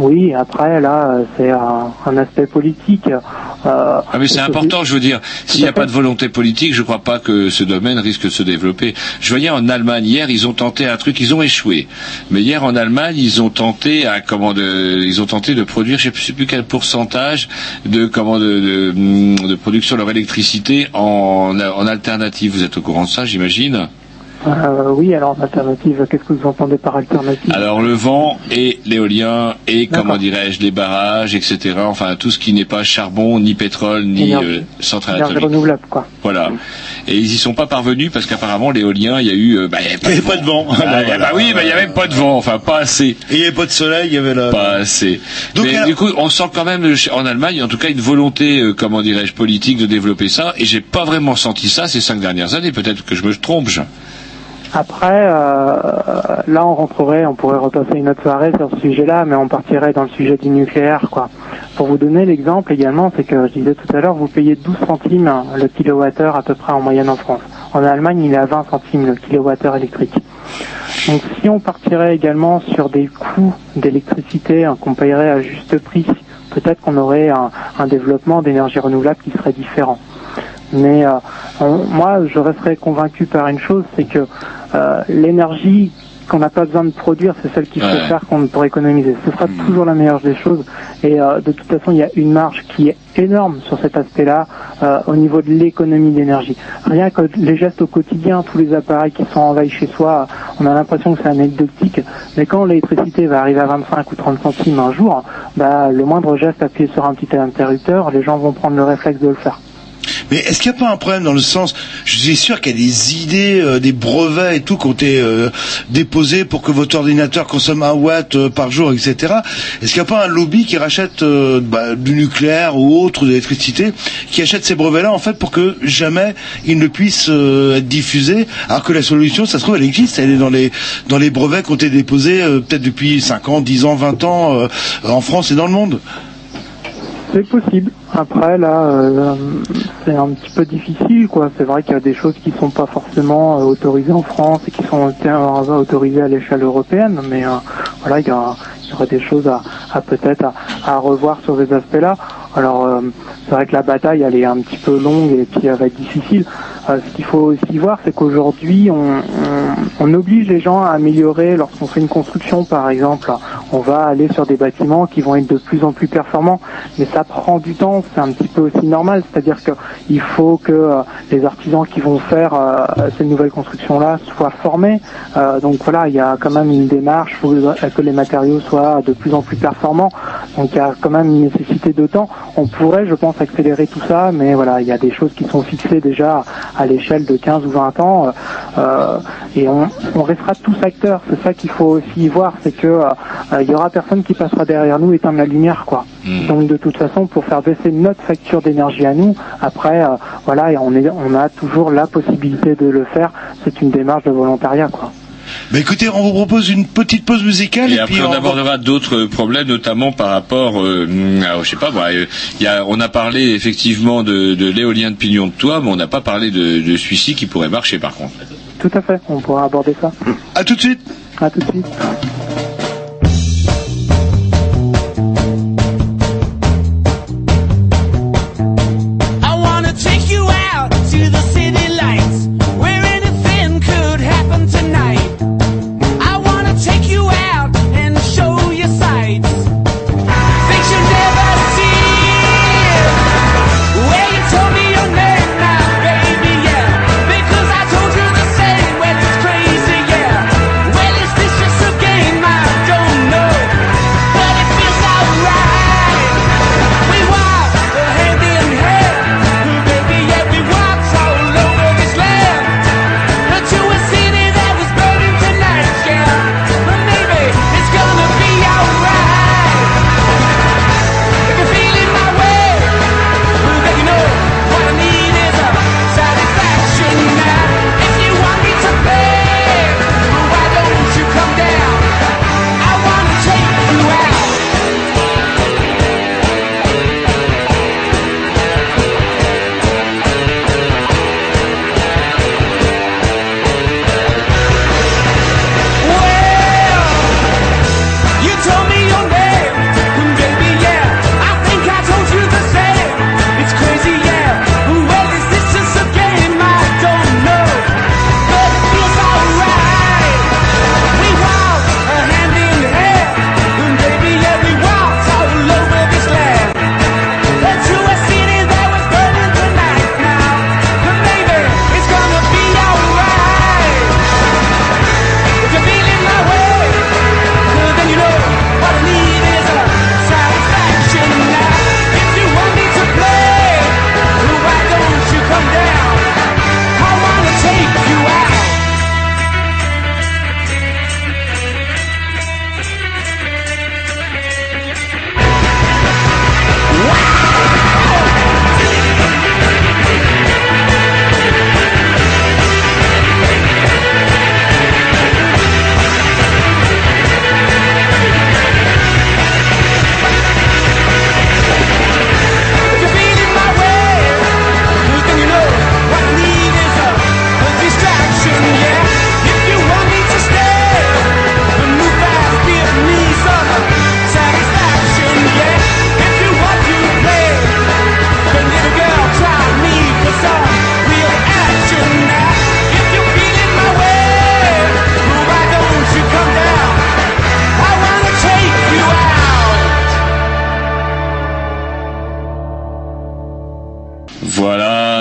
Oui, après là, c'est un, un aspect politique. euh, Ah mais c'est important, je veux dire, s'il n'y a pas de volonté politique, je crois pas que ce domaine risque de se développer. Je voyais en Allemagne hier, ils ont tenté un truc, ils ont échoué. Mais hier en Allemagne, ils ont tenté à comment de, ils ont tenté de produire, je sais plus quel pourcentage de comment de, de, de production de leur électricité en, en alternative. Vous êtes au courant de ça, j'imagine? Euh, oui, alors en alternative, qu'est-ce que vous entendez par alternative? Alors le vent et l'éolien et comment dirais-je les barrages, etc. Enfin tout ce qui n'est pas charbon ni pétrole ni euh, centrale Énergie atomique. renouvelable, quoi. Voilà. Et ils y sont pas parvenus parce qu'apparemment l'éolien, il y a eu, euh, bah, il y avait pas, de, vent. (laughs) Ah, Ah, voilà. bah oui, bah, il y avait même pas de vent, enfin pas assez. Et il n'y avait pas de soleil, il y avait la... Pas assez. Donc, Mais alors- du coup, on sent quand même euh, en Allemagne, en tout cas, une volonté, euh, comment dirais-je, politique de développer ça. Et j'ai pas vraiment senti ça ces cinq dernières années. Peut-être que je me trompe. je- Après, euh, là, on rentrerait, on pourrait repasser une autre soirée sur ce sujet-là, mais on partirait dans le sujet du nucléaire, quoi. Pour vous donner l'exemple également, c'est que je disais tout à l'heure, vous payez 12 centimes le kilowattheure à peu près en moyenne en France. En Allemagne, il est à 20 centimes le kilowattheure électrique. Donc, si on partirait également sur des coûts d'électricité hein, qu'on payerait à juste prix, peut-être qu'on aurait un développement d'énergie renouvelable qui serait différent. Mais euh, on- moi, je resterai convaincu par une chose, c'est que euh, l'énergie qu'on n'a pas besoin de produire, c'est celle qu'il faut Ouais. faire qu'on pour économiser. Ce sera toujours la meilleure des choses. Et euh, de toute façon, il y a une marge qui est énorme sur cet aspect-là euh, au niveau de l'économie d'énergie. Rien que les gestes au quotidien, tous les appareils qui sont envahis chez soi, on a l'impression que c'est anecdotique. Mais quand l'électricité va arriver à 25 ou 30 centimes un jour, bah, le moindre geste appuyé sur un petit interrupteur, les gens vont prendre le réflexe de le faire. Mais est-ce qu'il n'y a pas un problème dans le sens, je suis sûr qu'il y a des idées, euh, des brevets et tout qui ont été euh, déposés pour que votre ordinateur consomme un watt euh, par jour, etc. Est-ce qu'il n'y a pas un lobby qui rachète bah, du nucléaire ou autre, de l'électricité, qui achète ces brevets-là en fait pour que jamais ils ne puissent être diffusés, alors que la solution, ça se trouve, elle existe, elle est dans les dans les brevets qui ont été déposés peut-être depuis 5 ans, 10 ans, 20 ans en France et dans le monde. C'est possible. Après, là, euh, c'est un petit peu difficile, quoi. C'est vrai qu'il y a des choses qui sont pas forcément euh, autorisées en France et qui sont autorisées à l'échelle européenne, mais euh, voilà, il y, aurait des choses à, peut-être à revoir sur ces aspects-là. Alors, euh, c'est vrai que la bataille, elle est un petit peu longue et puis elle va être difficile. Euh, ce qu'il faut aussi voir, c'est qu'aujourd'hui, on, on, on oblige les gens à améliorer lorsqu'on fait une construction, par exemple. On va aller sur des bâtiments qui vont être de plus en plus performants, mais ça prend du temps. C'est un petit peu aussi normal, c'est-à-dire qu'il faut que euh, les artisans qui vont faire euh, ces nouvelles constructions-là soient formés. Euh, donc voilà, il y a quand même une démarche, il faut que les matériaux soient de plus en plus performants. Donc il y a quand même une nécessité de temps. On pourrait, je pense, accélérer tout ça, mais voilà, il y a des choses qui sont fixées déjà à l'échelle de 15 ou 20 ans, euh, et on, on restera tous acteurs. C'est ça qu'il faut aussi voir, c'est que euh, il y aura personne qui passera derrière nous éteindre la lumière, quoi. Donc de toute façon, pour faire baisser notre facture d'énergie à nous, après, euh, voilà, et on, est, on a toujours la possibilité de le faire. C'est une démarche de volontariat, quoi. Bah écoutez, on vous propose une petite pause musicale et, Et après, puis on va- abordera d'autres problèmes, notamment par rapport, euh, à, je sais pas, moi, euh, il y a, on a parlé effectivement de, de l'éolien de pignon de toit, mais on n'a pas parlé de, de celui-ci qui pourrait marcher par contre. Tout à fait, on pourra aborder ça. À tout de suite. À tout de suite.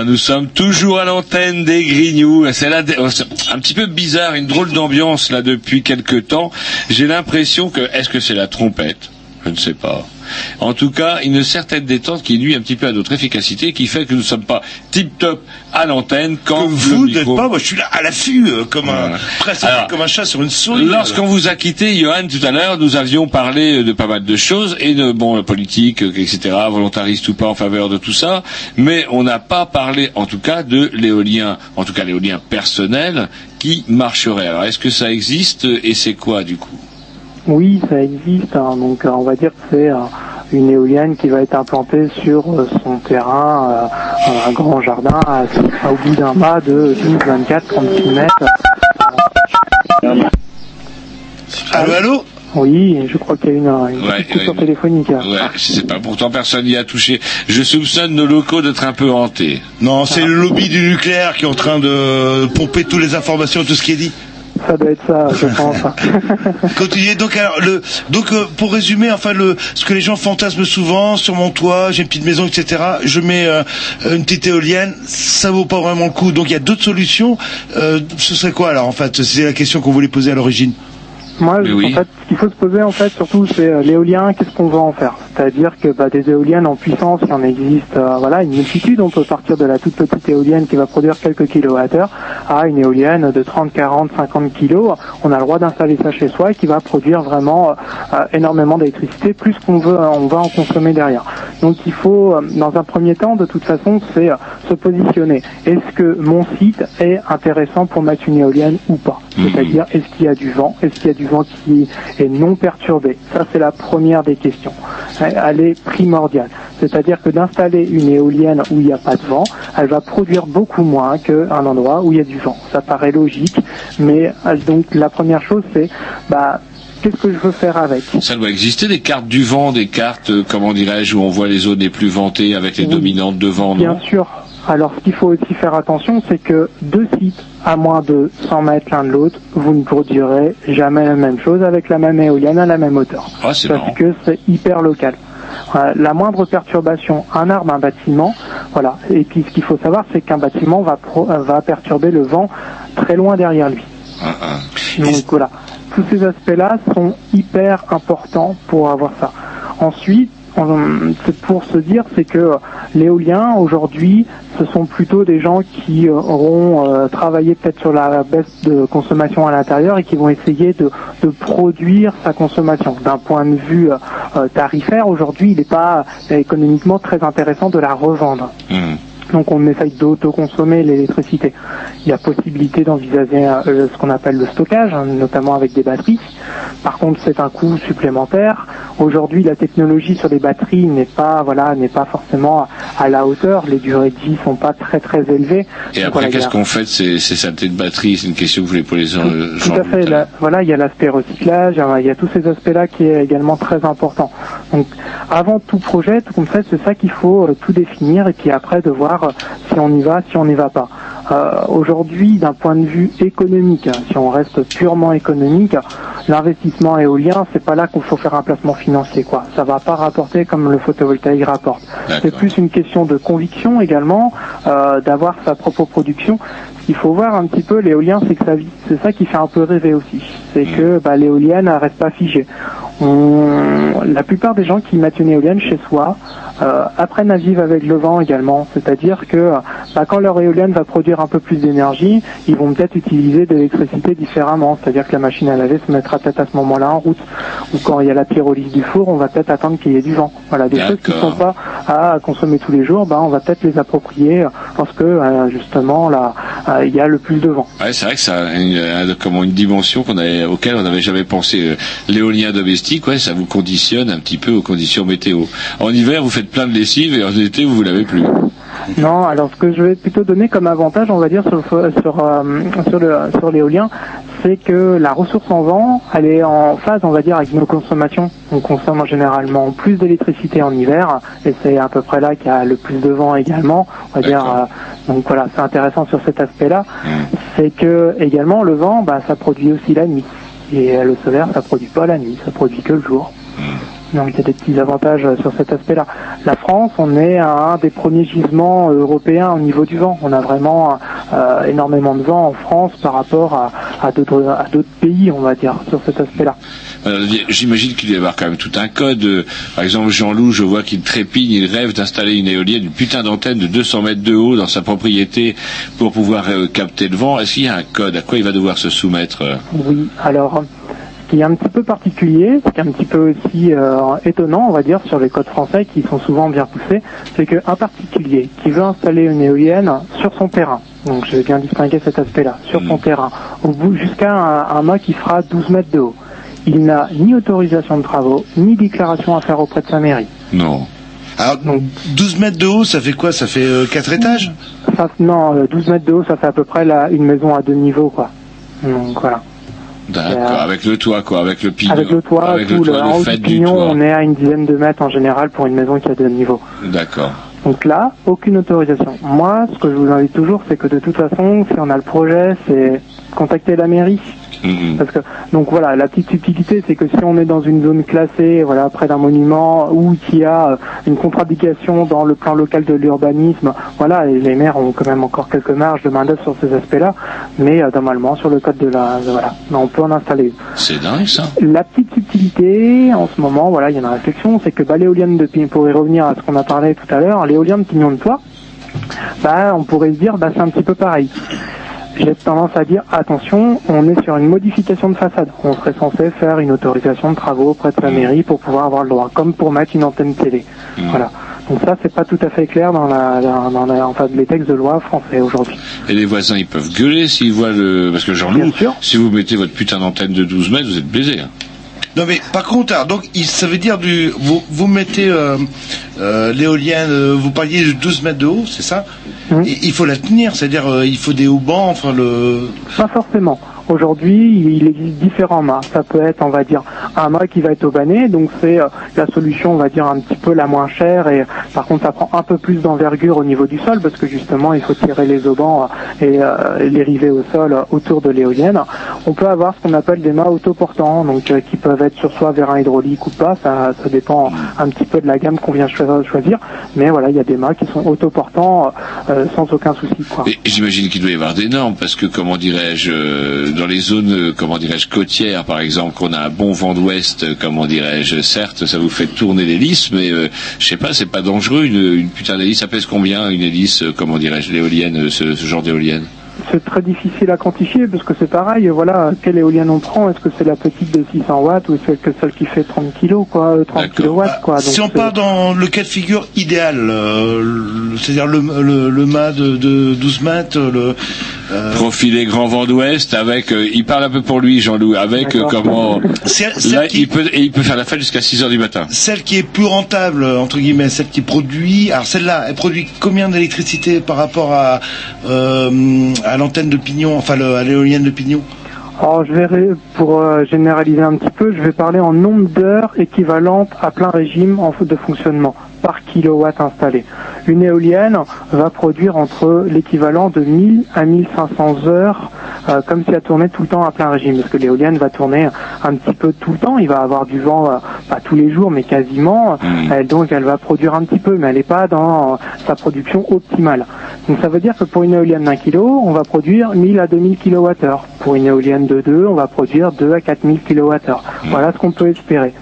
Nous sommes toujours à l'antenne des Grignoux. C'est là oh, un petit peu bizarre, une drôle d'ambiance là depuis quelque temps. J'ai l'impression que est-ce que c'est la trompette? Je ne sais pas. En tout cas, une certaine détente qui nuit un petit peu à notre efficacité, qui fait que nous ne sommes pas tip-top à l'antenne quand Que vous n'êtes micro... pas, moi je suis là à l'affût, euh, comme un, presque comme un chat sur une souris. Lorsqu'on vous a quitté, Johan, tout à l'heure, nous avions parlé de pas mal de choses et de bon la politique, euh, etc., volontariste ou pas en faveur de tout ça, mais on n'a pas parlé, en tout cas, de l'éolien, en tout cas l'éolien personnel qui marcherait. Alors, est-ce que ça existe et c'est quoi du coup? Oui, ça existe. hein. donc euh, on va dire que c'est euh, une éolienne qui va être implantée sur euh, son terrain, euh, un grand jardin, à, à- au bout d'un mât de 12, 24, 36 mètres. Allô, allô? Oui, je crois qu'il y a une, une Ouais, petite coupure ouais. téléphonique. Ouais, je sais pas. Pourtant, personne n'y a touché. Je soupçonne nos locaux d'être un peu hantés. Non, c'est le lobby du nucléaire qui est en train de pomper toutes les informations, tout ce qui est dit. Ça doit être ça, je (laughs) pense. Continuez. Donc, alors, le, donc euh, pour résumer, enfin, le, ce que les gens fantasment souvent sur mon toit, j'ai une petite maison, etc. Je mets euh, une petite éolienne, ça vaut pas vraiment le coup. Donc, il y a d'autres solutions. Euh, ce serait quoi alors En fait, c'est la question qu'on voulait poser à l'origine. Moi, en fait, faut se poser, en fait, surtout, c'est euh, l'éolien, qu'est-ce qu'on va en faire? C'est-à-dire que bah, des éoliennes en puissance, il en existe euh, voilà, une multitude. On peut partir de la toute petite éolienne qui va produire quelques kilowattheures à une éolienne de 30, 40, 50 kilos. On a le droit d'installer ça chez soi et qui va produire vraiment euh, énormément d'électricité, plus qu'on veut, on va en consommer derrière. Donc il faut, dans un premier temps, de toute façon, c'est euh, se positionner. Est-ce que mon site est intéressant pour mettre une éolienne ou pas? C'est-à-dire, est-ce qu'il y a du vent? Est-ce qu'il y a du vent qui est non perturbé Ça, c'est la première des questions. Elle est primordiale. C'est-à-dire que d'installer une éolienne où il n'y a pas de vent, elle va produire beaucoup moins qu'un endroit où il y a du vent. Ça paraît logique, mais euh, donc la première chose, c'est bah, qu'est-ce que je veux faire avec? Ça doit exister des cartes du vent, des cartes, euh, comment dirais-je, où on voit les zones les plus ventées avec les dominantes de vent, non? Bien sûr. Alors, ce qu'il faut aussi faire attention, c'est que deux sites à moins de 100 mètres l'un de l'autre, vous ne produirez jamais la même chose avec la même éolienne à la même hauteur. Ah, parce marrant. que c'est hyper local. Euh, la moindre perturbation, un arbre, un bâtiment, voilà. Et puis, ce qu'il faut savoir, c'est qu'un bâtiment va, pro- va perturber le vent très loin derrière lui. Donc voilà, tous ces aspects-là sont hyper importants pour avoir ça. Ensuite, pour se dire, c'est que l'éolien aujourd'hui, ce sont plutôt des gens qui euh, auront euh, travaillé peut-être sur la baisse de consommation à l'intérieur et qui vont essayer de, de produire sa consommation. D'un point de vue euh, tarifaire, aujourd'hui, il n'est pas économiquement très intéressant de la revendre. Donc on essaye d'autoconsommer l'électricité. Il y a possibilité d'envisager euh, ce qu'on appelle le stockage, hein, notamment avec des batteries. Par contre, c'est un coût supplémentaire. Aujourd'hui, la technologie sur les batteries n'est pas voilà n'est pas forcément à la hauteur. Les durées de vie sont pas très très élevées. Et Donc, après, qu'est-ce qu'on fait ces, ces saletés de batterie? C'est une question que je voulais poser gens. tout à fait. là, voilà, il y a l'aspect recyclage, il y a- tous ces aspects-là qui est également très important. Donc, avant tout projet, tout ça, c'est ça qu'il faut euh, tout définir et puis après de si on y va, si on n'y va pas. Euh, Aujourd'hui, d'un point de vue économique, hein, si on reste purement économique, l'investissement éolien, c'est pas là qu'il faut faire un placement financier, quoi. Ça va pas rapporter comme le photovoltaïque rapporte. C'est plus une question de conviction également, euh, d'avoir sa propre production. Qu'il faut voir un petit peu l'éolien, c'est que ça vit. C'est ça qui fait un peu rêver aussi. C'est que bah, l'éolienne reste pas figée. On- La plupart des gens qui mettent une éolienne chez soi euh, apprennent à vivre avec le vent également. C'est-à-dire que bah, quand leur éolienne va produire un peu plus d'énergie, ils vont peut-être utiliser de l'électricité différemment. C'est-à-dire que la machine à laver se mettra peut-être à ce moment-là en route. Ou quand il y a la pyrolyse du four, on va peut-être attendre qu'il y ait du vent. Voilà, des choses qui ne sont pas à consommer tous les jours, bah, on va peut-être les approprier lorsque euh, justement euh, il y a le plus de vent. Ouais, c'est vrai que ça a une, un- comment, une dimension qu'on avait, auquel on n'avait jamais pensé. Euh, L'éolien domestique, ouais, ça vous conditionne un petit peu aux conditions météo. En hiver, vous faites plein de lessive et en été, vous l'avez plus. Non, alors ce que je vais plutôt donner comme avantage, on va dire, sur, le sur, euh, sur, le, sur l'éolien, c'est que la ressource en vent, elle est en phase, on va dire, avec nos consommations. On consomme généralement plus d'électricité en hiver, et c'est à peu près là qu'il y a le plus de vent également. On va dire, euh, donc voilà, c'est intéressant sur cet aspect-là. C'est que également le vent, bah, ça produit aussi la nuit. Et euh, le solaire, ça produit pas la nuit, ça produit que le jour. Donc il y a des petits avantages euh, sur cet aspect-là. La France, on est à un des premiers gisements euh, européens au niveau du vent. On a vraiment euh, énormément de vent en France par rapport à, à d'autres à d'autres pays, on va dire, sur cet aspect-là. J'imagine qu'il doit y avoir quand même tout un code. Par exemple, Jean-Loup, je vois qu'il trépigne, il rêve d'installer une éolienne, une putain d'antenne de 200 mètres de haut dans sa propriété pour pouvoir capter le vent. Est-ce qu'il y a un code? À quoi il va devoir se soumettre Oui, alors qui est un petit peu particulier, ce qui est un petit peu aussi euh, étonnant, on va dire, sur les codes français qui sont souvent bien poussés, c'est qu'un particulier qui veut installer une éolienne sur son terrain, donc je vais bien distinguer cet aspect-là, sur son terrain, au bout jusqu'à un, un mât qui fera 12 mètres de haut, il n'a ni autorisation de travaux, ni déclaration à faire auprès de sa mairie. Non. Alors, 12 mètres de haut, ça fait quoi? Ça fait 4 étages? Ça, non, euh, 12 mètres de haut, ça fait à peu près la- une maison à deux niveaux, quoi. Donc voilà. D'accord, avec le toit, quoi, avec le pignon. Avec le toit, avec tout le toit, le fait du du pignon, toit. on est à une dizaine de mètres en général pour une maison qui a deux niveaux. D'accord. Donc là, aucune autorisation. Moi, ce que je vous invite toujours, c'est que de toute façon, si on a le projet, c'est contacter la mairie. Mhm. Parce que donc voilà, la petite subtilité, c'est que si on est dans une zone classée, voilà, près d'un monument ou qu'il y a euh, une contre-indication dans le plan local de l'urbanisme, voilà, et les maires ont quand même encore quelques marges de main d'œuvre sur ces aspects-là, mais euh, normalement sur le code de la, de- voilà, on peut en installer. C'est dingue, ça. La petite subtilité, en ce moment, voilà, il y a une réflexion, c'est que bah, l'éolienne de pignon, pour y revenir à ce qu'on a parlé tout à l'heure, l'éolienne de pignon de toit, bah, on pourrait se dire, bah, c'est un petit peu pareil. J'ai tendance à dire, attention, on est sur une modification de façade. On serait censé faire une autorisation de travaux auprès de la mairie pour pouvoir avoir le droit, comme pour mettre une antenne télé. Voilà. Donc ça, c'est pas tout à fait clair dans la, dans, dans la- enfin, les textes de loi français aujourd'hui. Et les voisins, ils peuvent gueuler s'ils voient le... Parce que Jean-Loup, si vous mettez votre putain d'antenne de 12 mètres, vous êtes baisé. hein. Non mais par contre, alors, donc il, ça veut dire du, vous, vous mettez euh, euh, l'éolienne, euh, vous parliez de 12 mètres de haut, c'est ça? Et Il faut la tenir, c'est-à-dire euh, il faut des haubans, enfin le. Pas forcément. Aujourd'hui, il existe différents mâts. Ça peut être, on va dire, un mât qui va être aubané, donc c'est euh, la solution, on va dire, un petit peu la moins chère, et par contre, ça prend un peu plus d'envergure au niveau du sol, parce que justement, il faut tirer les aubans euh, et euh, les river au sol autour de l'éolienne. On peut avoir ce qu'on appelle des mâts autoportants, donc qui peuvent être sur soi vers un hydraulique ou pas, ça, ça dépend un petit peu de la gamme qu'on vient cho- choisir, mais voilà, il y a des mâts qui sont autoportants sans aucun souci, j'imagine qu'il doit y avoir des normes, parce que, comment dirais-je, dans les zones, euh, comment dirais-je, côtières, par exemple, qu'on a un bon vent d'ouest, euh, comment dirais-je, certes, ça vous fait tourner l'hélice, mais euh, je sais pas, c'est pas dangereux, une, putain d'hélice, ça pèse combien, une hélice, euh, comment dirais-je, l'éolienne, ce genre d'éolienne? C'est très difficile à quantifier parce que c'est pareil, voilà, quelle éolienne on prend Est-ce que c'est la petite de 600 watts ou est-ce que celle qui fait 30 kilos, quoi, euh, 30 kilowatts, quoi. si Donc, on part dans le cas de figure idéal, euh, c'est-à-dire le, le, le mât de, de 12 mètres, le. euh, Profilé grand vent d'ouest avec, euh, il parle un peu pour lui, Jean-Loup, avec euh, comment, là, qui- il peut, et il peut faire la fête jusqu'à 6 heures du matin. Celle qui est plus rentable, entre guillemets, celle qui produit. Alors celle-là, elle produit combien d'électricité par rapport à, euh, à l'antenne de pignon, enfin à l'éolienne de pignon. Alors je vais pour euh, généraliser un petit peu, je vais parler en nombre d'heures équivalentes à plein régime en de fonctionnement par kilowatt installé. Une éolienne va produire entre l'équivalent de 1000 à 1500 heures euh, comme si elle tournait tout le temps à plein régime parce que l'éolienne va tourner un petit peu tout le temps, il va avoir du vent euh, pas tous les jours mais quasiment Elle- donc elle va produire un petit peu mais elle n'est pas dans sa production optimale. Donc ça veut dire que pour une éolienne d'un kilo, on va produire 1000 à 2000 kWh. Pour une éolienne de 2, on va produire 2 à 4000 kWh. Voilà ce qu'on peut espérer.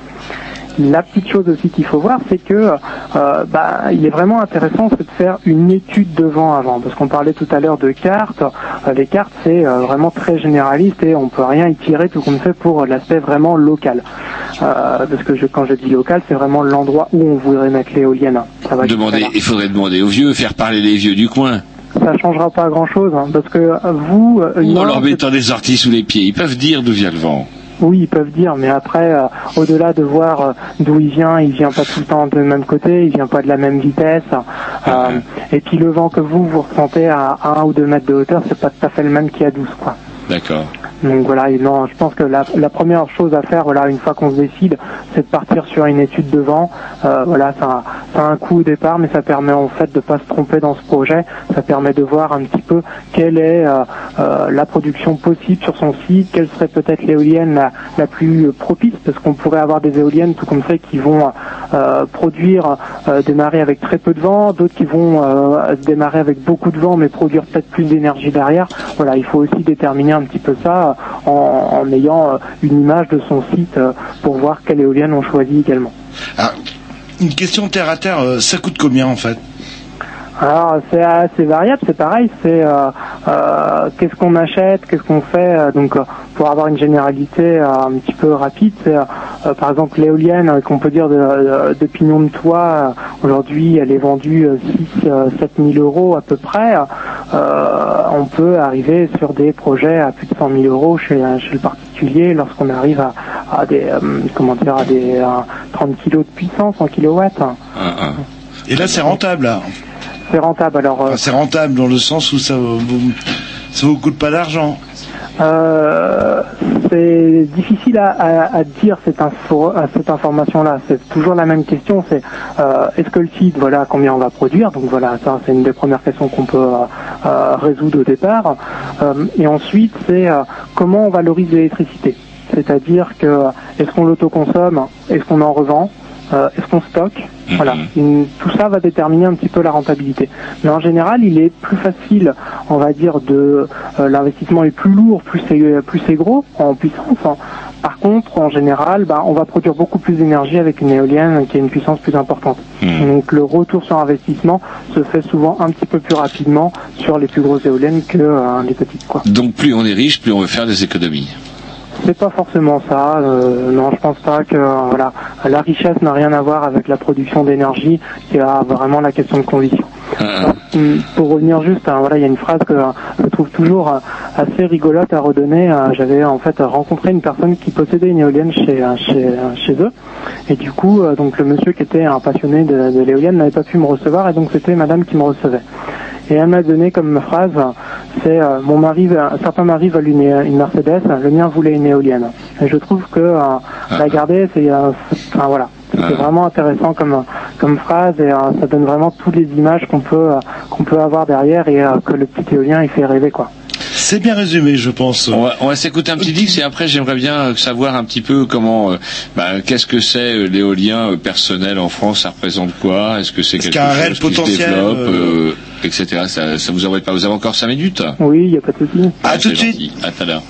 La petite chose aussi qu'il faut voir, c'est que euh, bah, il est vraiment intéressant c'est de faire une étude de vent avant, parce qu'on parlait tout à l'heure de cartes. Euh, les cartes, c'est euh, vraiment très généraliste et on peut rien y tirer tout comme fait pour l'aspect vraiment local. Parce que je, quand je dis local, c'est vraiment l'endroit où on voudrait mettre l'éolienne. Ça va jusqu'à Demander, il faudrait demander aux vieux, faire parler les vieux du coin. Ça changera pas grand chose, parce que vous, euh, leur mettant des orties sous les pieds. Ils peuvent dire d'où vient le vent. Oui, ils peuvent dire, mais après, euh, au-delà de voir euh, d'où il vient, il vient pas tout le temps du même côté, il vient pas de la même vitesse. euh, et puis le vent que vous, vous ressentez à 1 ou 2 mètres de hauteur, c'est pas tout à fait le même qu'il y a 12, quoi. D'accord. Donc voilà, je pense que la, première chose à faire, voilà, une fois qu'on se décide, c'est de partir sur une étude de vent. Euh, voilà, ça, a un coût au départ, mais ça permet en fait de pas se tromper dans ce projet. Ça permet de voir un petit peu quelle est euh, euh, la production possible sur son site, quelle serait peut-être l'éolienne la, la plus propice, parce qu'on pourrait avoir des éoliennes tout comme ça qui vont produire marées avec très peu de vent, d'autres qui vont démarrer avec beaucoup de vent mais produire peut-être plus d'énergie derrière. Voilà, il faut aussi déterminer un petit peu ça en, en ayant euh, une image de son site euh, pour voir quelle éolienne on choisit également. Ah, une question terre à terre, euh, ça coûte combien en fait? Alors c'est assez variable, c'est pareil, c'est euh, euh, qu'est-ce qu'on achète, qu'est-ce qu'on fait. euh, donc euh, pour avoir une généralité euh, un petit peu rapide, euh, par exemple l'éolienne qu'on peut dire de, de, de pignon de toit. Aujourd'hui, elle est vendue euh, 6 euh, 7 000 euros à peu près. On peut arriver sur des projets à plus de 100 000 euros chez, chez le particulier lorsqu'on arrive à, à des comment dire à des euh, 30 kg de puissance en kilowatts. Et là, c'est rentable. Là. C'est rentable. Alors, euh, Enfin, c'est rentable dans le sens où ça vous, ça vous coûte pas d'argent. Euh, c'est difficile à, à- à dire cette, info, à cette information-là. C'est toujours la même question. C'est euh, est-ce que le site, voilà, combien on va produire? Donc voilà, ça c'est une des premières questions qu'on peut euh, euh, résoudre au départ. Euh, et ensuite, c'est euh, comment on valorise l'électricité? C'est-à-dire que est-ce qu'on l'autoconsomme, est-ce qu'on en revend, euh, est-ce qu'on stocke Voilà, Une- tout ça va déterminer un petit peu la rentabilité. Mais en général, il est plus facile, on va dire, de euh, l'investissement est plus lourd, plus c'est plus c'est gros en puissance. hein. Par contre, en général, bah, on va produire beaucoup plus d'énergie avec une éolienne qui a une puissance plus importante. Donc le retour sur investissement se fait souvent un petit peu plus rapidement sur les plus grosses éoliennes que euh, les petites. Quoi. Donc plus on est riche, plus on veut faire des économies. C'est pas forcément ça. euh, non, je pense pas que voilà, la richesse n'a rien à voir avec la production d'énergie. A vraiment la question de conviction. Hum, Pour revenir juste, hein, voilà, il y a une phrase que euh, je trouve toujours euh, assez rigolote à redonner. Euh, J'avais en fait rencontré une personne qui possédait une éolienne chez euh, chez, euh, chez eux, et du coup, euh, donc le monsieur qui était un passionné de, de l'éolienne n'avait pas pu me recevoir, et donc c'était Madame qui me recevait. Et elle m'a donné comme phrase, c'est euh, mon mari, certains maris veulent une, une Mercedes, le mien voulait une éolienne. Et je trouve que euh, la garder, c'est, euh, c'est- enfin voilà, c'est vraiment intéressant comme comme phrase et euh, ça donne vraiment toutes les images qu'on peut euh, qu'on peut avoir derrière et euh, que le petit éolien il fait rêver quoi. C'est bien résumé, je pense. On va, on va s'écouter un petit dix et après j'aimerais bien savoir un petit peu comment, euh, bah, qu'est-ce que c'est euh, l'éolien euh, personnel en France, ça représente quoi? Est-ce que c'est quelque chose qui se potentiel, développe, euh, euh, etc. Ça, ça vous embête pas Vous avez encore cinq minutes? Oui, il n'y a pas de souci. À tout de suite. À tout à l'heure.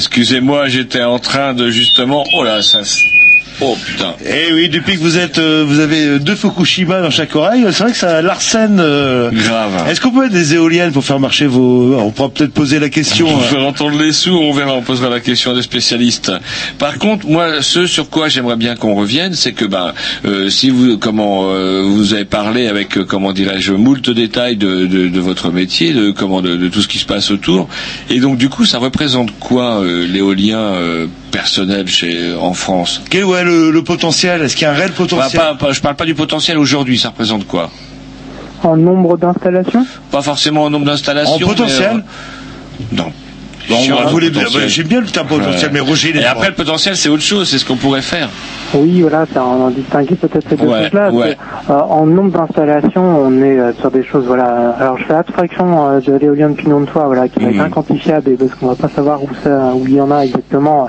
Excusez-moi, j'étais en train de justement... Oh là, ça... Oh putain. Eh oui, depuis que vous êtes, euh, vous avez euh, deux Fukushima dans chaque oreille, c'est vrai que ça l'arsène. euh, Grave. Est-ce qu'on peut mettre des éoliennes pour faire marcher vos On pourra peut-être poser la question. Pour hein. faire entendre les sous, on verra, on posera la question des spécialistes. Par contre, moi, ce sur quoi j'aimerais bien qu'on revienne, c'est que ben, euh, si vous, comment, euh, vous avez parlé avec, euh, comment dirais-je, moult détails de, de, de votre métier, de comment, de, de tout ce qui se passe autour, et donc du coup, ça représente quoi euh, l'éolien euh, personnel chez en France Quel ouais le, le potentiel? Est-ce qu'il y a un réel Bah, potentiel? pas, pas- Je parle pas du potentiel aujourd'hui. Ça représente quoi? En nombre d'installations? Pas forcément en nombre d'installations. En potentiel? mais, euh, Non. J'aime bien le terme potentiel, Ouais. mais Roger, Et après, le potentiel, c'est autre chose. C'est ce qu'on pourrait faire. Oui, voilà, c'est en, distinguer peut-être ces deux Ouais, choses-là. euh, en nombre d'installations, on est euh, sur des choses, voilà. Alors, je fais abstraction euh, de l'éolien de pignon de toit, voilà, qui va Mhm. être inquantifiable et parce qu'on va pas savoir où ça, où il y en a exactement.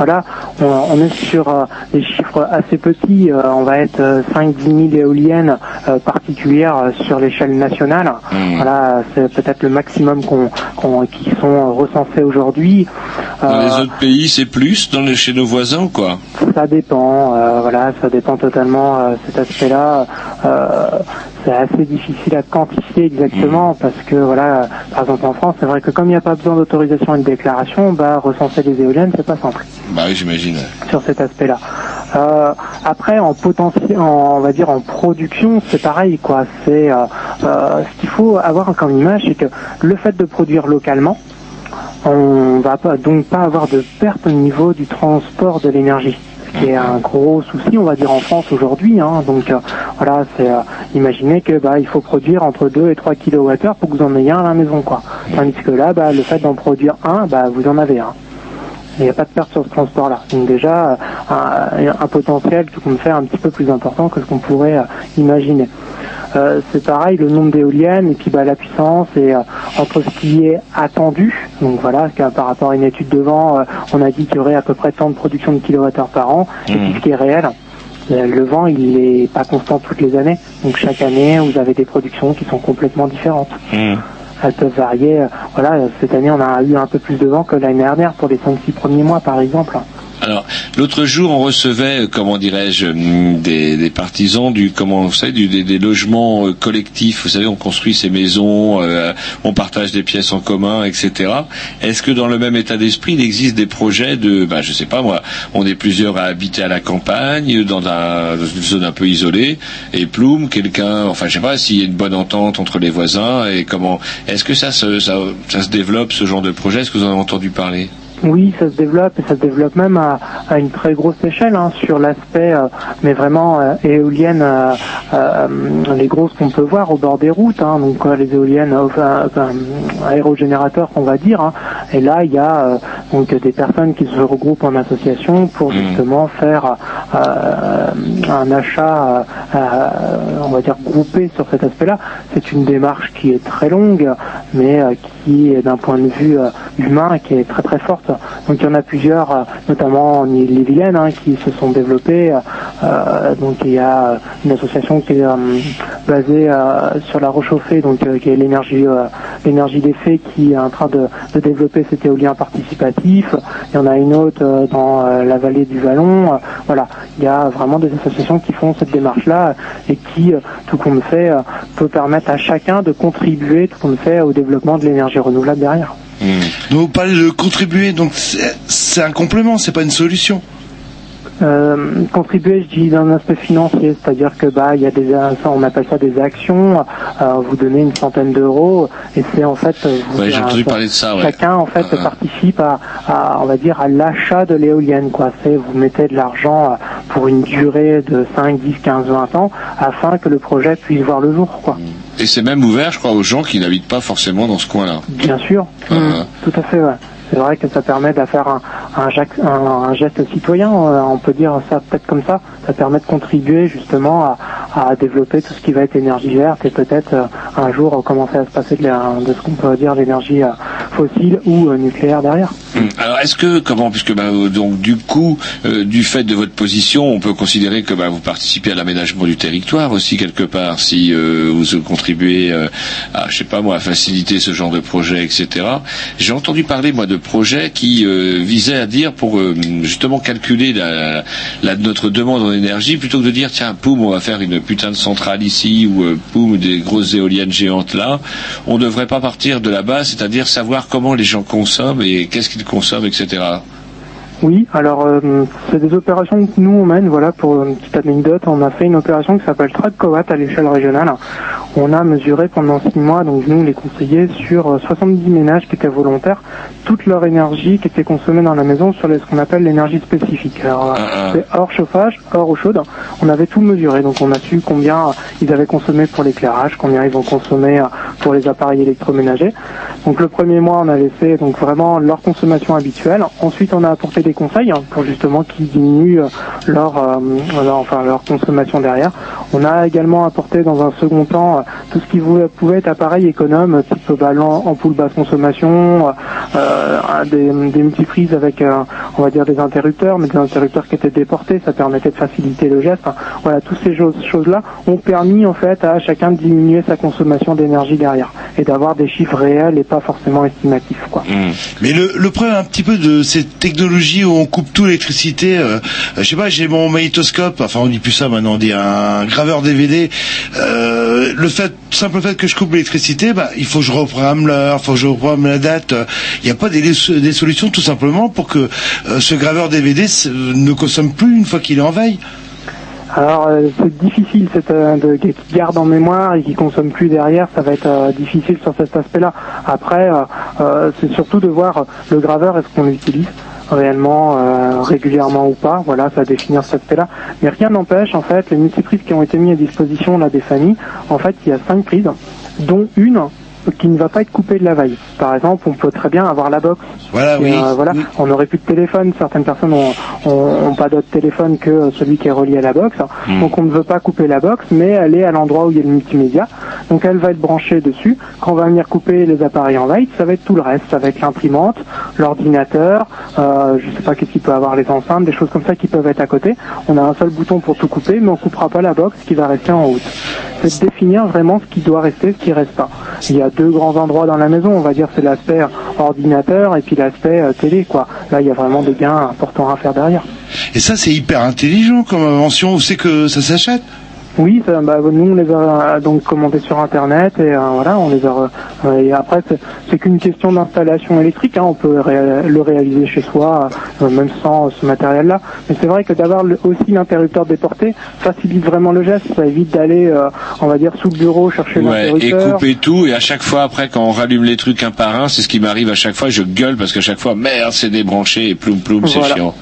Voilà, on, on est sur euh, des chiffres assez petits. euh, on va être euh, 5-10 000 éoliennes euh, particulières euh, sur l'échelle nationale. Mhm. Voilà, c'est peut-être le maximum qu'on, qu'on- qui sont recensés aujourd'hui. Dans Euh, les autres pays, c'est plus. Dans les, chez nos voisins ou quoi? Ça dépend, euh, voilà, ça dépend totalement euh, cet aspect-là. C'est assez difficile à quantifier exactement parce que voilà, par exemple en France, c'est vrai que comme il n'y a pas besoin d'autorisation et de déclaration, bah recenser les éoliennes, c'est pas simple Bah oui, j'imagine. sur cet aspect-là. Euh, après, en potentiel, en, on va dire en production, c'est pareil, quoi. C'est euh, euh, ce qu'il faut avoir comme image, c'est que le fait de produire localement, on va pas, donc pas avoir de perte au niveau du transport de l'énergie. Qui est un gros souci, on va dire en France aujourd'hui. Hein. Donc euh, voilà, c'est euh, imaginez que bah il faut produire entre 2 et 3 kWh pour que vous en ayez un à la maison, quoi. Tandis que là, bah, le fait d'en produire un, bah vous en avez un. Il n'y a pas de perte sur ce transport-là. Donc déjà, euh, un, un potentiel tout compte fait un petit peu plus important que ce qu'on pourrait euh, imaginer. Euh, c'est pareil, le nombre d'éoliennes et puis bah, la puissance et euh, entre ce qui est attendu, donc voilà, par rapport à une étude de vent, euh, on a dit qu'il y aurait à peu près tant de production de kilowattheures par an, et puis ce qui est réel. Le vent, il n'est pas constant toutes les années. Donc chaque année, vous avez des productions qui sont complètement différentes. Elles peuvent varier. Voilà, cette année, on a eu un peu plus de vent que l'année dernière pour les 5-6 premiers mois, par exemple. Alors, l'autre jour, on recevait, comment dirais-je, hum, des, partisans du, comment vous savez, du, des, des logements euh, collectifs. Vous savez, on construit ses maisons, euh, on partage des pièces en commun, etc. Est-ce que dans le même état d'esprit, il existe des projets de, ben, je sais pas moi, on est plusieurs à habiter à la campagne, dans, un, une zone un peu isolée, et ploum, quelqu'un, enfin, je sais pas, s'il y a une bonne entente entre les voisins, et comment, est-ce que ça se, ça se développe, ce genre de projet? Est-ce que vous en avez entendu parler? Oui, ça se développe et ça se développe même à, à une très grosse échelle hein, sur l'aspect, euh, mais vraiment euh, éoliennes, euh, les grosses qu'on peut voir au bord des routes, hein, donc les éoliennes aérogénérateurs qu'on va dire. hein. et là, il y a donc des personnes qui se regroupent en association pour justement faire un achat, on va dire groupé sur cet aspect-là. C'est une démarche qui est très longue, mais qui est d'un point de vue humain qui est très très forte. Donc il y en a plusieurs, euh, notamment en Ille-et-Vilaine, hein, qui se sont développées. Euh, donc il y a une association qui est euh, basée euh, sur la rechauffée, donc euh, qui est l'énergie euh, l'énergie des faits, qui est en train de, développer cet éolien participatif. Il y en a une autre euh, dans euh, la vallée du Vallon. Euh, voilà, il y a vraiment des associations qui font cette démarche-là et qui, euh, tout compte fait, euh, peut permettre à chacun de contribuer, tout fait, au développement de l'énergie renouvelable derrière. Donc vous parlez de contribuer, donc c'est c'est un complément, c'est pas une solution. Euh, contribuer, je dis d'un aspect financier, c'est-à-dire que bah il y a des, on appelle ça des actions. euh, vous donnez une centaine d'euros et c'est en fait vous- Ouais, j'ai un- entendu parler de ça, ouais. chacun en fait Ah, participe à, à, on va dire à l'achat de l'éolienne quoi. C'est vous mettez de l'argent euh, pour une durée de 5, 10, 15, 20 ans afin que le projet puisse voir le jour quoi. Et c'est même ouvert, je crois, aux gens qui n'habitent pas forcément dans ce coin-là. Bien sûr, Ah, Mm, ah. tout à fait. Ouais. C'est vrai que ça permet de faire un, geste citoyen, euh, on peut dire ça peut-être comme ça. Ça permet de contribuer justement à, développer tout ce qui va être énergie verte et peut-être euh, un jour commencer à se passer de, ce qu'on peut dire l'énergie euh, fossile ou euh, nucléaire derrière. Hum, Alors est-ce que comment puisque bah, euh, donc du coup euh, du fait de votre position on peut considérer que bah, vous participez à l'aménagement du territoire aussi quelque part si euh, vous contribuez euh, je sais pas moi à faciliter ce genre de projet etc. J'ai entendu parler moi de projets qui euh, visaient à dire pour euh, justement calculer la, la- notre demande en énergie plutôt que de dire tiens poum on va faire une putain de centrale ici ou euh, poum des grosses éoliennes géantes là on ne devrait pas partir de la base c'est-à-dire savoir comment les gens consomment et qu'est-ce qu'ils consomment etc. Oui, alors euh, c'est des opérations que nous on mène, voilà, pour une petite anecdote, on a fait une opération qui s'appelle Trade Coat à l'échelle régionale. On a mesuré pendant six mois, donc nous les conseillers, sur euh, 70 ménages qui étaient volontaires, toute leur énergie qui était consommée dans la maison sur les- ce qu'on appelle l'énergie spécifique. Alors, euh, c'est hors chauffage, hors eau chaude, on avait tout mesuré, donc on a su combien euh, ils avaient consommé pour l'éclairage, combien ils ont consommé euh, pour les appareils électroménagers. Donc le premier mois, on a laissé donc vraiment leur consommation habituelle. Ensuite, on a apporté des conseils hein, pour justement qu'ils diminuent euh, leur, euh, leur- enfin leur consommation derrière. On a également apporté dans un second temps euh, tout ce qui pouvait être appareil économe, type ballon, ampoule basse consommation, des, des multiprises avec, on va dire des interrupteurs, mais des interrupteurs qui étaient déportés, ça permettait de faciliter le geste. Voilà, toutes ces choses- choses-là ont permis en fait à chacun de diminuer sa consommation d'énergie derrière et d'avoir des chiffres réels et pas forcément estimatifs. Quoi. Mais le, le problème un petit peu de cette technologie où on coupe tout l'électricité, euh, euh, je sais pas, j'ai mon magnétoscope, enfin on dit plus ça maintenant, on dit un graveur DVD. Euh, le fait, simple fait que je coupe l'électricité, bah il faut que je reprogramme l'heure, il faut que je reprogramme la date. Il n'y a pas des, solutions tout simplement pour que ce graveur DVD ne consomme plus une fois qu'il est en veille. Alors c'est difficile c'est, euh, garde en mémoire et qui consomme plus derrière, ça va être difficile sur cet aspect-là. Après, c'est surtout de voir le graveur, est-ce qu'on l'utilise? Réellement euh, régulièrement ou pas, voilà, ça va définir cet aspect-là. Mais rien n'empêche, en fait, les multiprises qui ont été mises à disposition là des familles, en fait, il y a cinq prises, dont une qui ne va pas être coupée de la veille. Par exemple, on peut très bien avoir la box. Voilà, Et, oui. euh, voilà, on n'aurait plus de téléphone. Certaines personnes ont, ont- ont pas d'autre téléphone que celui qui est relié à la box. Mm. Donc on ne veut pas couper la box, mais elle est à l'endroit où il y a le multimédia. Donc elle va être branchée dessus. Quand on va venir couper les appareils en veille, ça va être tout le reste. Ça va être l'imprimante, l'ordinateur, euh, je sais pas qu'est-ce qu'il peut avoir les enceintes, des choses comme ça qui peuvent être à côté. On a un seul bouton pour tout couper, mais on coupera pas la box qui va rester en route. C'est de définir vraiment ce qui doit rester, ce qui reste pas. Il y a deux grands endroits dans la maison, on va dire c'est l'aspect ordinateur et puis l'aspect euh, télé quoi. Là il y a vraiment des gains importants à faire derrière. Et ça c'est hyper intelligent comme invention. Où c'est que ça s'achète? Oui, ça, bah, nous on les a euh, donc commandés sur internet et euh, voilà, on les a euh, et après c'est- qu'une question d'installation électrique, hein, on peut ré- le réaliser chez soi euh, même sans ce matériel-là. Mais c'est vrai que d'avoir aussi l'interrupteur déporté facilite vraiment le geste, ça évite d'aller, on va dire, sous le bureau chercher Ouais, et l'interrupteur. couper tout, et à chaque fois après quand on rallume les trucs un par un, c'est ce qui m'arrive à chaque fois, je gueule parce qu'à chaque fois, merde, c'est débranché et ploum ploum, c'est Voilà. chiant.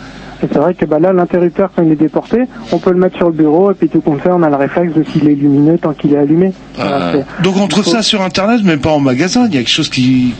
Et c'est vrai que bah, là, l'interrupteur, quand il est déporté, on peut le mettre sur le bureau et puis tout compte fait, on a le réflexe de s'il est lumineux tant qu'il est allumé. Voilà, c'est- Donc on trouve ça sur internet, mais pas en magasin. Il y a quelque chose qui,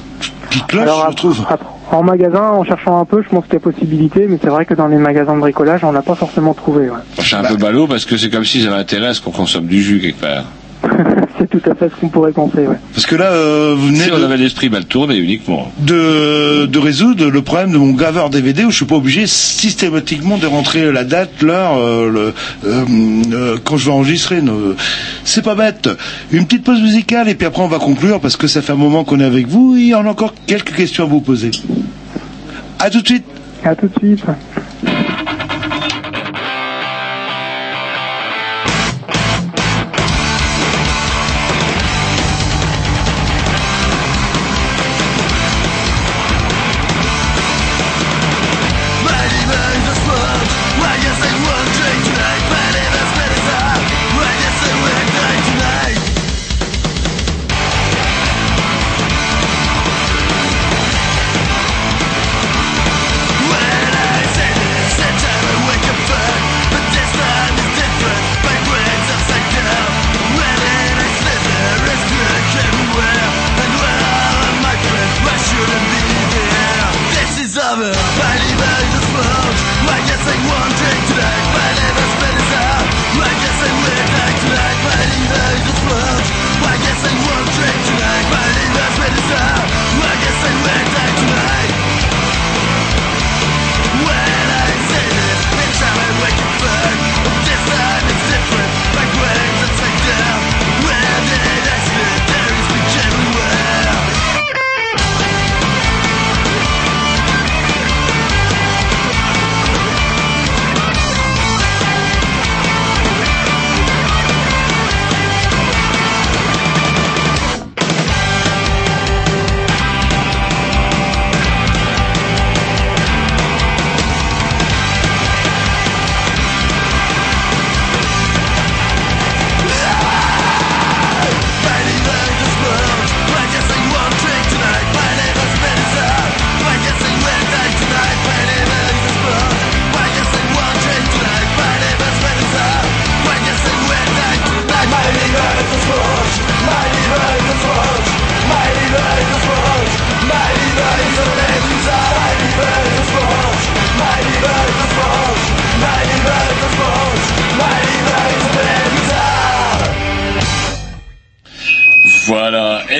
qui cloche, Alors, je trouve. en magasin, en cherchant un peu, je pense qu'il y a possibilité, mais c'est vrai que dans les magasins de bricolage, on l'a pas forcément trouvé. ouais. C'est un peu ballot parce que c'est comme s'ils avaient intérêt à ce qu'on consomme du jus quelque part. (laughs) c'est tout à fait ce qu'on pourrait penser. Ouais. Parce que là, euh, vous venez Si on avait l'esprit mal tourné uniquement. de, de résoudre le problème de mon graveur DVD où je suis pas obligé systématiquement de rentrer la date, l'heure, euh, le, euh, euh, quand je vais enregistrer. C'est pas bête. Une petite pause musicale et puis après on va conclure parce que ça fait un moment qu'on est avec vous et on a encore quelques questions à vous poser. À tout de suite. À tout de suite.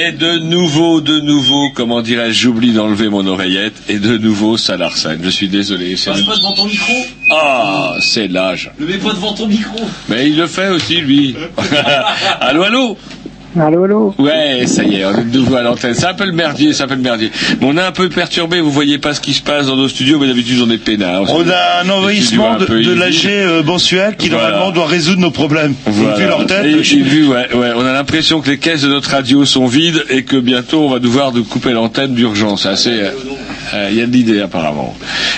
Et de nouveau, de nouveau, comment dirais-je, j'oublie d'enlever mon oreillette, et de nouveau, ça l'arsène. Je suis désolé. c'est Passe pas devant ton micro. Ah, c'est l'âge. Le mets pas devant ton micro. Mais il le fait aussi, lui. (laughs) allô, allô Allô, allô Ouais, ça y est, on est de nouveau à l'antenne. C'est un peu le merdier, c'est un peu le merdier. On est un peu perturbé, vous voyez pas ce qui se passe dans nos studios, mais d'habitude on est peinard. On a un envahissement de, de l'AG euh, mensuel qui Voilà. normalement doit résoudre nos problèmes. Voilà. Vu leur tête, Et- et vu, ouais, ouais, on a l'impression que les caisses de notre radio sont vides et que bientôt on va devoir de couper l'antenne d'urgence. C'est assez, euh, il y a de l'idée apparemment.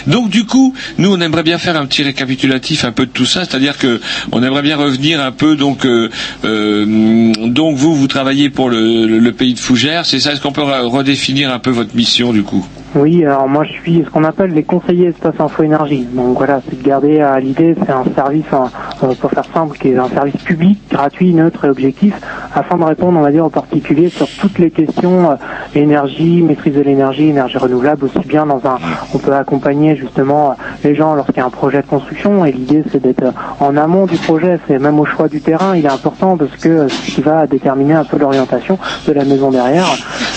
Donc du coup, nous on aimerait bien faire un petit récapitulatif un peu de tout ça, c'est-à-dire que on aimerait bien revenir un peu donc euh, euh, donc vous vous travaillez pour le, le- pays de Fougères, c'est ça? Est-ce qu'on peut re- redéfinir un peu votre mission du coup? Oui, alors moi je suis ce qu'on appelle les conseillers espace info énergie. Donc voilà, c'est de garder à l'idée, c'est un service, euh, pour faire simple, qui est un service public, gratuit, neutre et objectif, afin de répondre, on va dire, aux particuliers sur toutes les questions euh, énergie, maîtrise de l'énergie, énergie renouvelable, aussi bien dans un, on peut accompagner justement euh, les gens lorsqu'il y a un projet de construction. Et l'idée, c'est d'être en amont du projet, c'est même au choix du terrain, il est important parce que ce qui va déterminer un peu l'orientation de la maison derrière.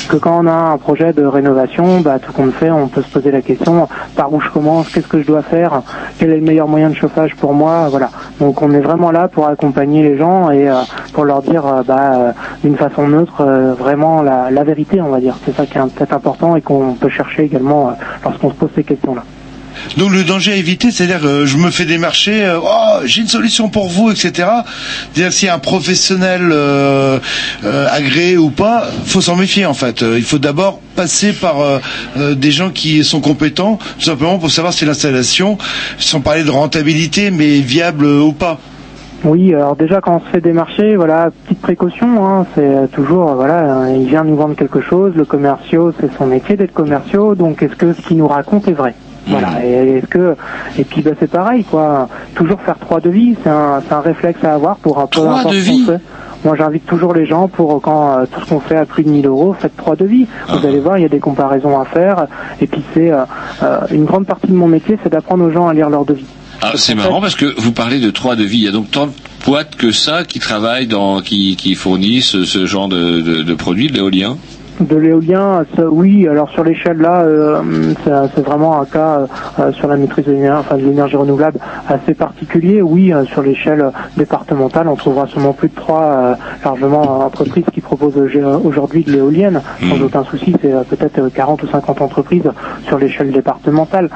Que quand on a un projet de rénovation, bah, tout on peut se poser la question par où je commence, qu'est-ce que je dois faire, quel est le meilleur moyen de chauffage pour moi, voilà. Donc on est vraiment là pour accompagner les gens et euh, pour leur dire euh, bah, euh, d'une façon neutre vraiment la, la vérité, on va dire. C'est ça qui est peut-être important et qu'on peut chercher également lorsqu'on se pose ces questions-là. Donc le danger à éviter, c'est-à-dire euh, je me fais démarcher, euh, oh j'ai une solution pour vous, etc. C'est-à-dire a un professionnel euh, euh, agréé ou pas, faut s'en méfier en fait. Il faut d'abord passer par des gens qui sont compétents, tout simplement pour savoir si l'installation, sans parler de rentabilité, mais viable ou pas. Oui, alors déjà quand on se fait démarcher, voilà, petite précaution, hein, c'est toujours, voilà, il vient nous vendre quelque chose, le commerciaux, c'est son métier d'être commerciaux, donc est-ce que ce qu'il nous raconte est vrai? Voilà, et est-ce que, et puis bah, c'est pareil, quoi, toujours faire trois devis, c'est un, c'est un réflexe à avoir pour un peu Trois devis. Moi, j'invite toujours les gens pour quand euh, tout ce qu'on fait à plus de 1000 euros, faites trois devis. Vous allez voir, il y a des comparaisons à faire. Et puis c'est euh, euh, une grande partie de mon métier, c'est d'apprendre aux gens à lire leurs devis. Ah, c'est marrant parce que vous parlez de trois devis. Il y a donc tant de boîtes que ça qui travaillent dans, qui, qui fournissent ce genre de, de, de produits, de l'éolien? De l'éolien, ça, oui. Alors sur l'échelle là, euh, c'est c'est vraiment un cas euh, euh, sur la maîtrise de l'énergie, enfin, de l'énergie renouvelable assez particulier. Oui, euh, sur l'échelle départementale, on trouvera seulement plus de trois largement entreprises qui proposent aujourd'hui de l'éolienne. Sans aucun souci, c'est peut-être euh, 40 ou 50 entreprises sur l'échelle départementale.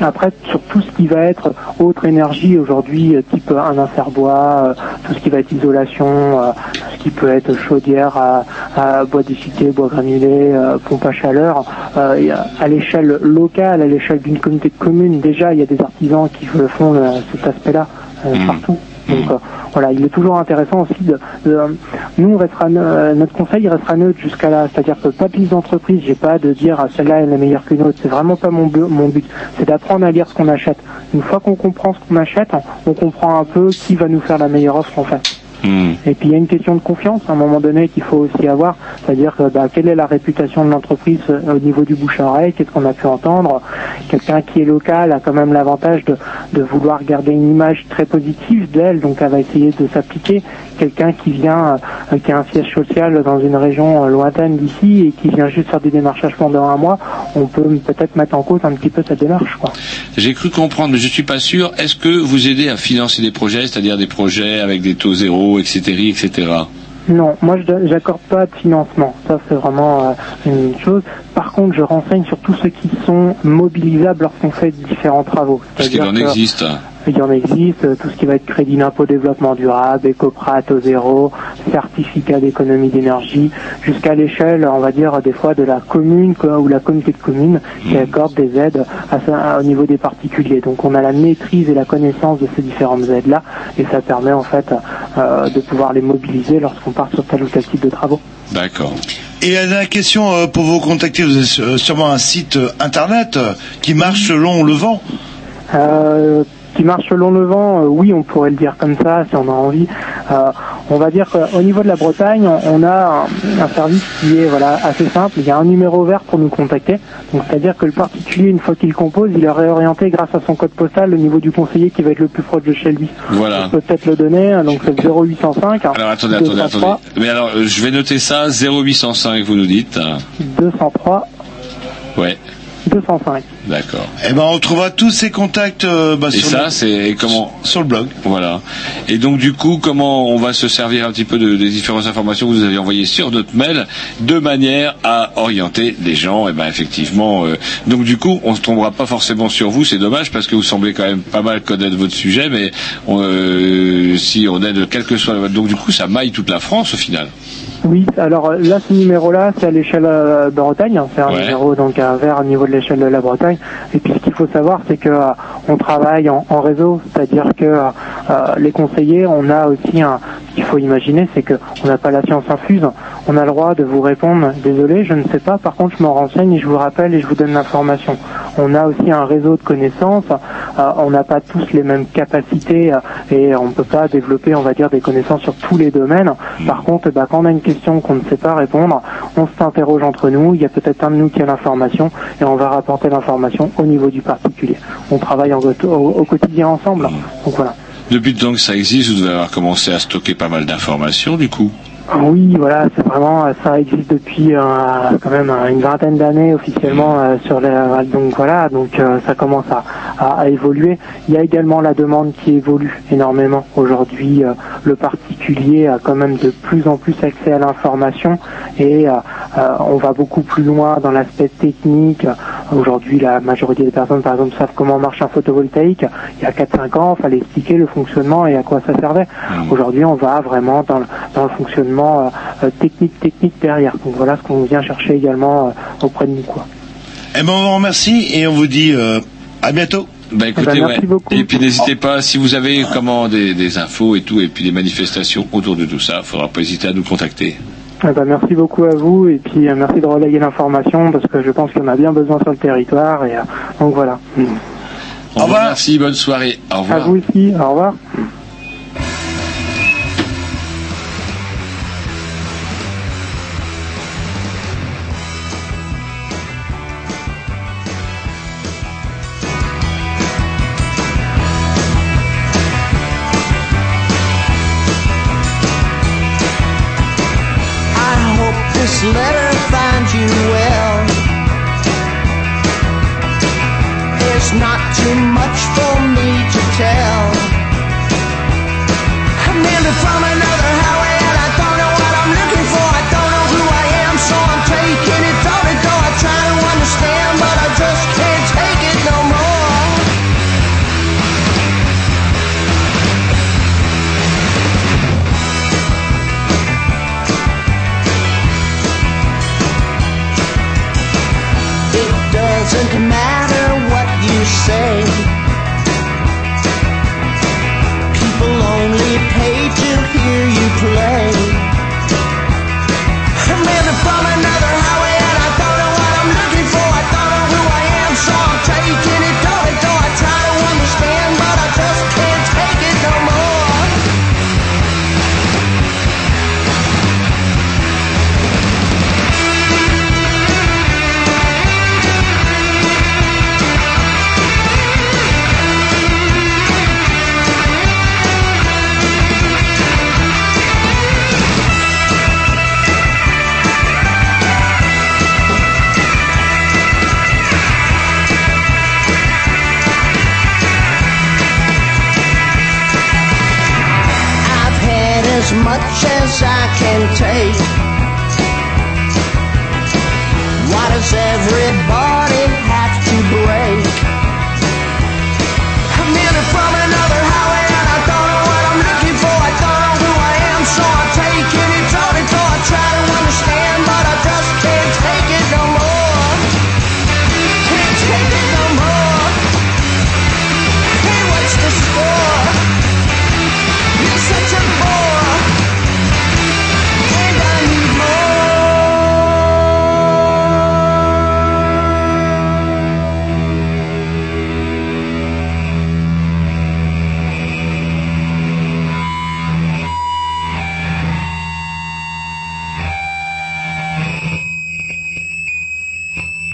Après, sur tout ce qui va être autre énergie aujourd'hui, type un inserbois, euh, tout ce qui va être isolation, tout ce qui peut être chaudière à, à bois bois granulé, euh, pompe à chaleur, euh, à l'échelle locale, à l'échelle d'une communauté de communes, déjà il y a des artisans qui le font euh, cet aspect-là euh, partout. Donc euh, voilà, il est toujours intéressant aussi de, de- nous on restera euh, notre conseil il restera neutre jusqu'à là, c'est-à-dire que pas plus d'entreprise, j'ai pas de dire ah, celle-là elle est meilleure qu'une autre, c'est vraiment pas mon, mon but, c'est d'apprendre à lire ce qu'on achète. Une fois qu'on comprend ce qu'on achète, on comprend un peu qui va nous faire la meilleure offre en fait. Et puis il y a une question de confiance à un moment donné qu'il faut aussi avoir, c'est-à-dire bah, quelle est la réputation de l'entreprise euh, au niveau du bouche à oreille, qu'est-ce qu'on a pu entendre? Quelqu'un qui est local a quand même l'avantage de, vouloir garder une image très positive d'elle, donc elle va essayer de s'appliquer. Quelqu'un qui vient, euh, qui a un siège social dans une région euh, lointaine d'ici et qui vient juste faire du démarchage pendant un mois, on peut peut-être mettre en cause un petit peu cette démarche. J'ai cru comprendre, mais je suis pas sûr. Est-ce que vous aidez à financer des projets, c'est-à-dire des projets avec des taux zéro, etc., etc. Non, moi je j'accorde pas de financement. Ça c'est vraiment euh, une chose. Par contre, je renseigne sur tous ceux qui sont mobilisables lorsqu'on fait différents travaux. Parce qu'il en existe. Il y en existe, euh, tout ce qui va être crédit d'impôt développement durable, écoprat au zéro, certificat d'économie d'énergie, jusqu'à l'échelle, on va dire, des fois de la commune quoi, ou la communauté de communes qui accorde des aides à ça- à- au niveau des particuliers. Donc on a la maîtrise et la connaissance de ces différentes aides-là et ça permet en fait euh, de pouvoir les mobiliser lorsqu'on part sur tel ou tel type de travaux. D'accord. Et la dernière question euh, pour vous contacter, vous avez euh, sûrement un site euh, internet euh, qui marche selon le vent. Euh, qui marche selon le vent, euh, oui, on pourrait le dire comme ça, si on a envie. Euh, on va dire qu'au niveau de la Bretagne, on a un, un service qui est voilà assez simple. Il y a un numéro vert pour nous contacter. Donc c'est-à-dire que le particulier, une fois qu'il compose, il est réorienté grâce à son code postal au niveau du conseiller qui va être le plus proche de chez lui. Voilà. Peut-être le donner. hein, Donc c'est le 0805 Alors attendez, attendez, 203 attendez. Mais alors, euh, je vais noter ça, 0805, vous nous dites. 203 Ouais, 205. D'accord. Eh ben, on trouvera tous ces contacts euh, bah, Et sur, ça, le, c'est comment sur le blog. Voilà. Et donc du coup, comment on va se servir un petit peu de- des différentes informations que vous avez envoyées sur notre mail, de manière à orienter les gens? Et ben effectivement. euh, donc du coup, on ne tombera pas forcément sur vous. C'est dommage parce que vous semblez quand même pas mal connaître votre sujet, mais on, euh, si on aide quel que soit, donc du coup, ça maille toute la France au final. Oui, alors là, ce numéro-là, c'est à l'échelle euh, Bretagne. hein. C'est un Ouais. numéro donc un vert au niveau de l'échelle de la Bretagne. Et puis, ce qu'il faut savoir, c'est que euh, on travaille en, réseau, c'est-à-dire que euh, euh, les conseillers, on a aussi un. Ce qu'il faut imaginer, c'est que on n'a pas la science infuse. On a le droit de vous répondre. Désolé, je ne sais pas. Par contre, je m'en renseigne et je vous rappelle et je vous donne l'information. On a aussi un réseau de connaissances. On n'a pas tous les mêmes capacités et on ne peut pas développer, on va dire, des connaissances sur tous les domaines. Par contre, bah, quand on a une question qu'on ne sait pas répondre, on s'interroge entre nous. Il y a peut-être un de nous qui a l'information et on va rapporter l'information au niveau du particulier. On travaille en, au, au quotidien ensemble. Donc voilà. Depuis le temps que ça existe, vous devez avoir commencé à stocker pas mal d'informations, du coup. Oui, voilà, c'est vraiment ça existe depuis euh, quand même euh, une vingtaine d'années officiellement euh, sur les donc voilà, donc euh, ça commence à, à, à évoluer. Il y a également la demande qui évolue énormément aujourd'hui. le particulier a quand même de plus en plus accès à l'information et on va beaucoup plus loin dans l'aspect technique. Aujourd'hui, la majorité des personnes, par exemple, savent comment marche un photovoltaïque. Il y a 4-5 ans, il fallait expliquer le fonctionnement et à quoi ça servait. Aujourd'hui, on va vraiment dans le, dans le fonctionnement euh, euh, technique, technique derrière. Donc voilà ce qu'on vient chercher également euh, auprès de nous. Quoi. Eh ben, on vous remercie et on vous dit euh, à bientôt. Bah écoutez, Eh ben, merci ouais. beaucoup. Et puis n'hésitez pas, si vous avez comment des, des infos et tout, et puis des manifestations autour de tout ça, faudra pas hésiter à nous contacter. Eh ben, merci beaucoup à vous et puis euh, merci de relayer l'information parce que je pense qu'on a bien besoin sur le territoire. Et, euh, donc voilà. Au revoir. Merci, bonne soirée. Au À revoir. vous aussi. Au revoir.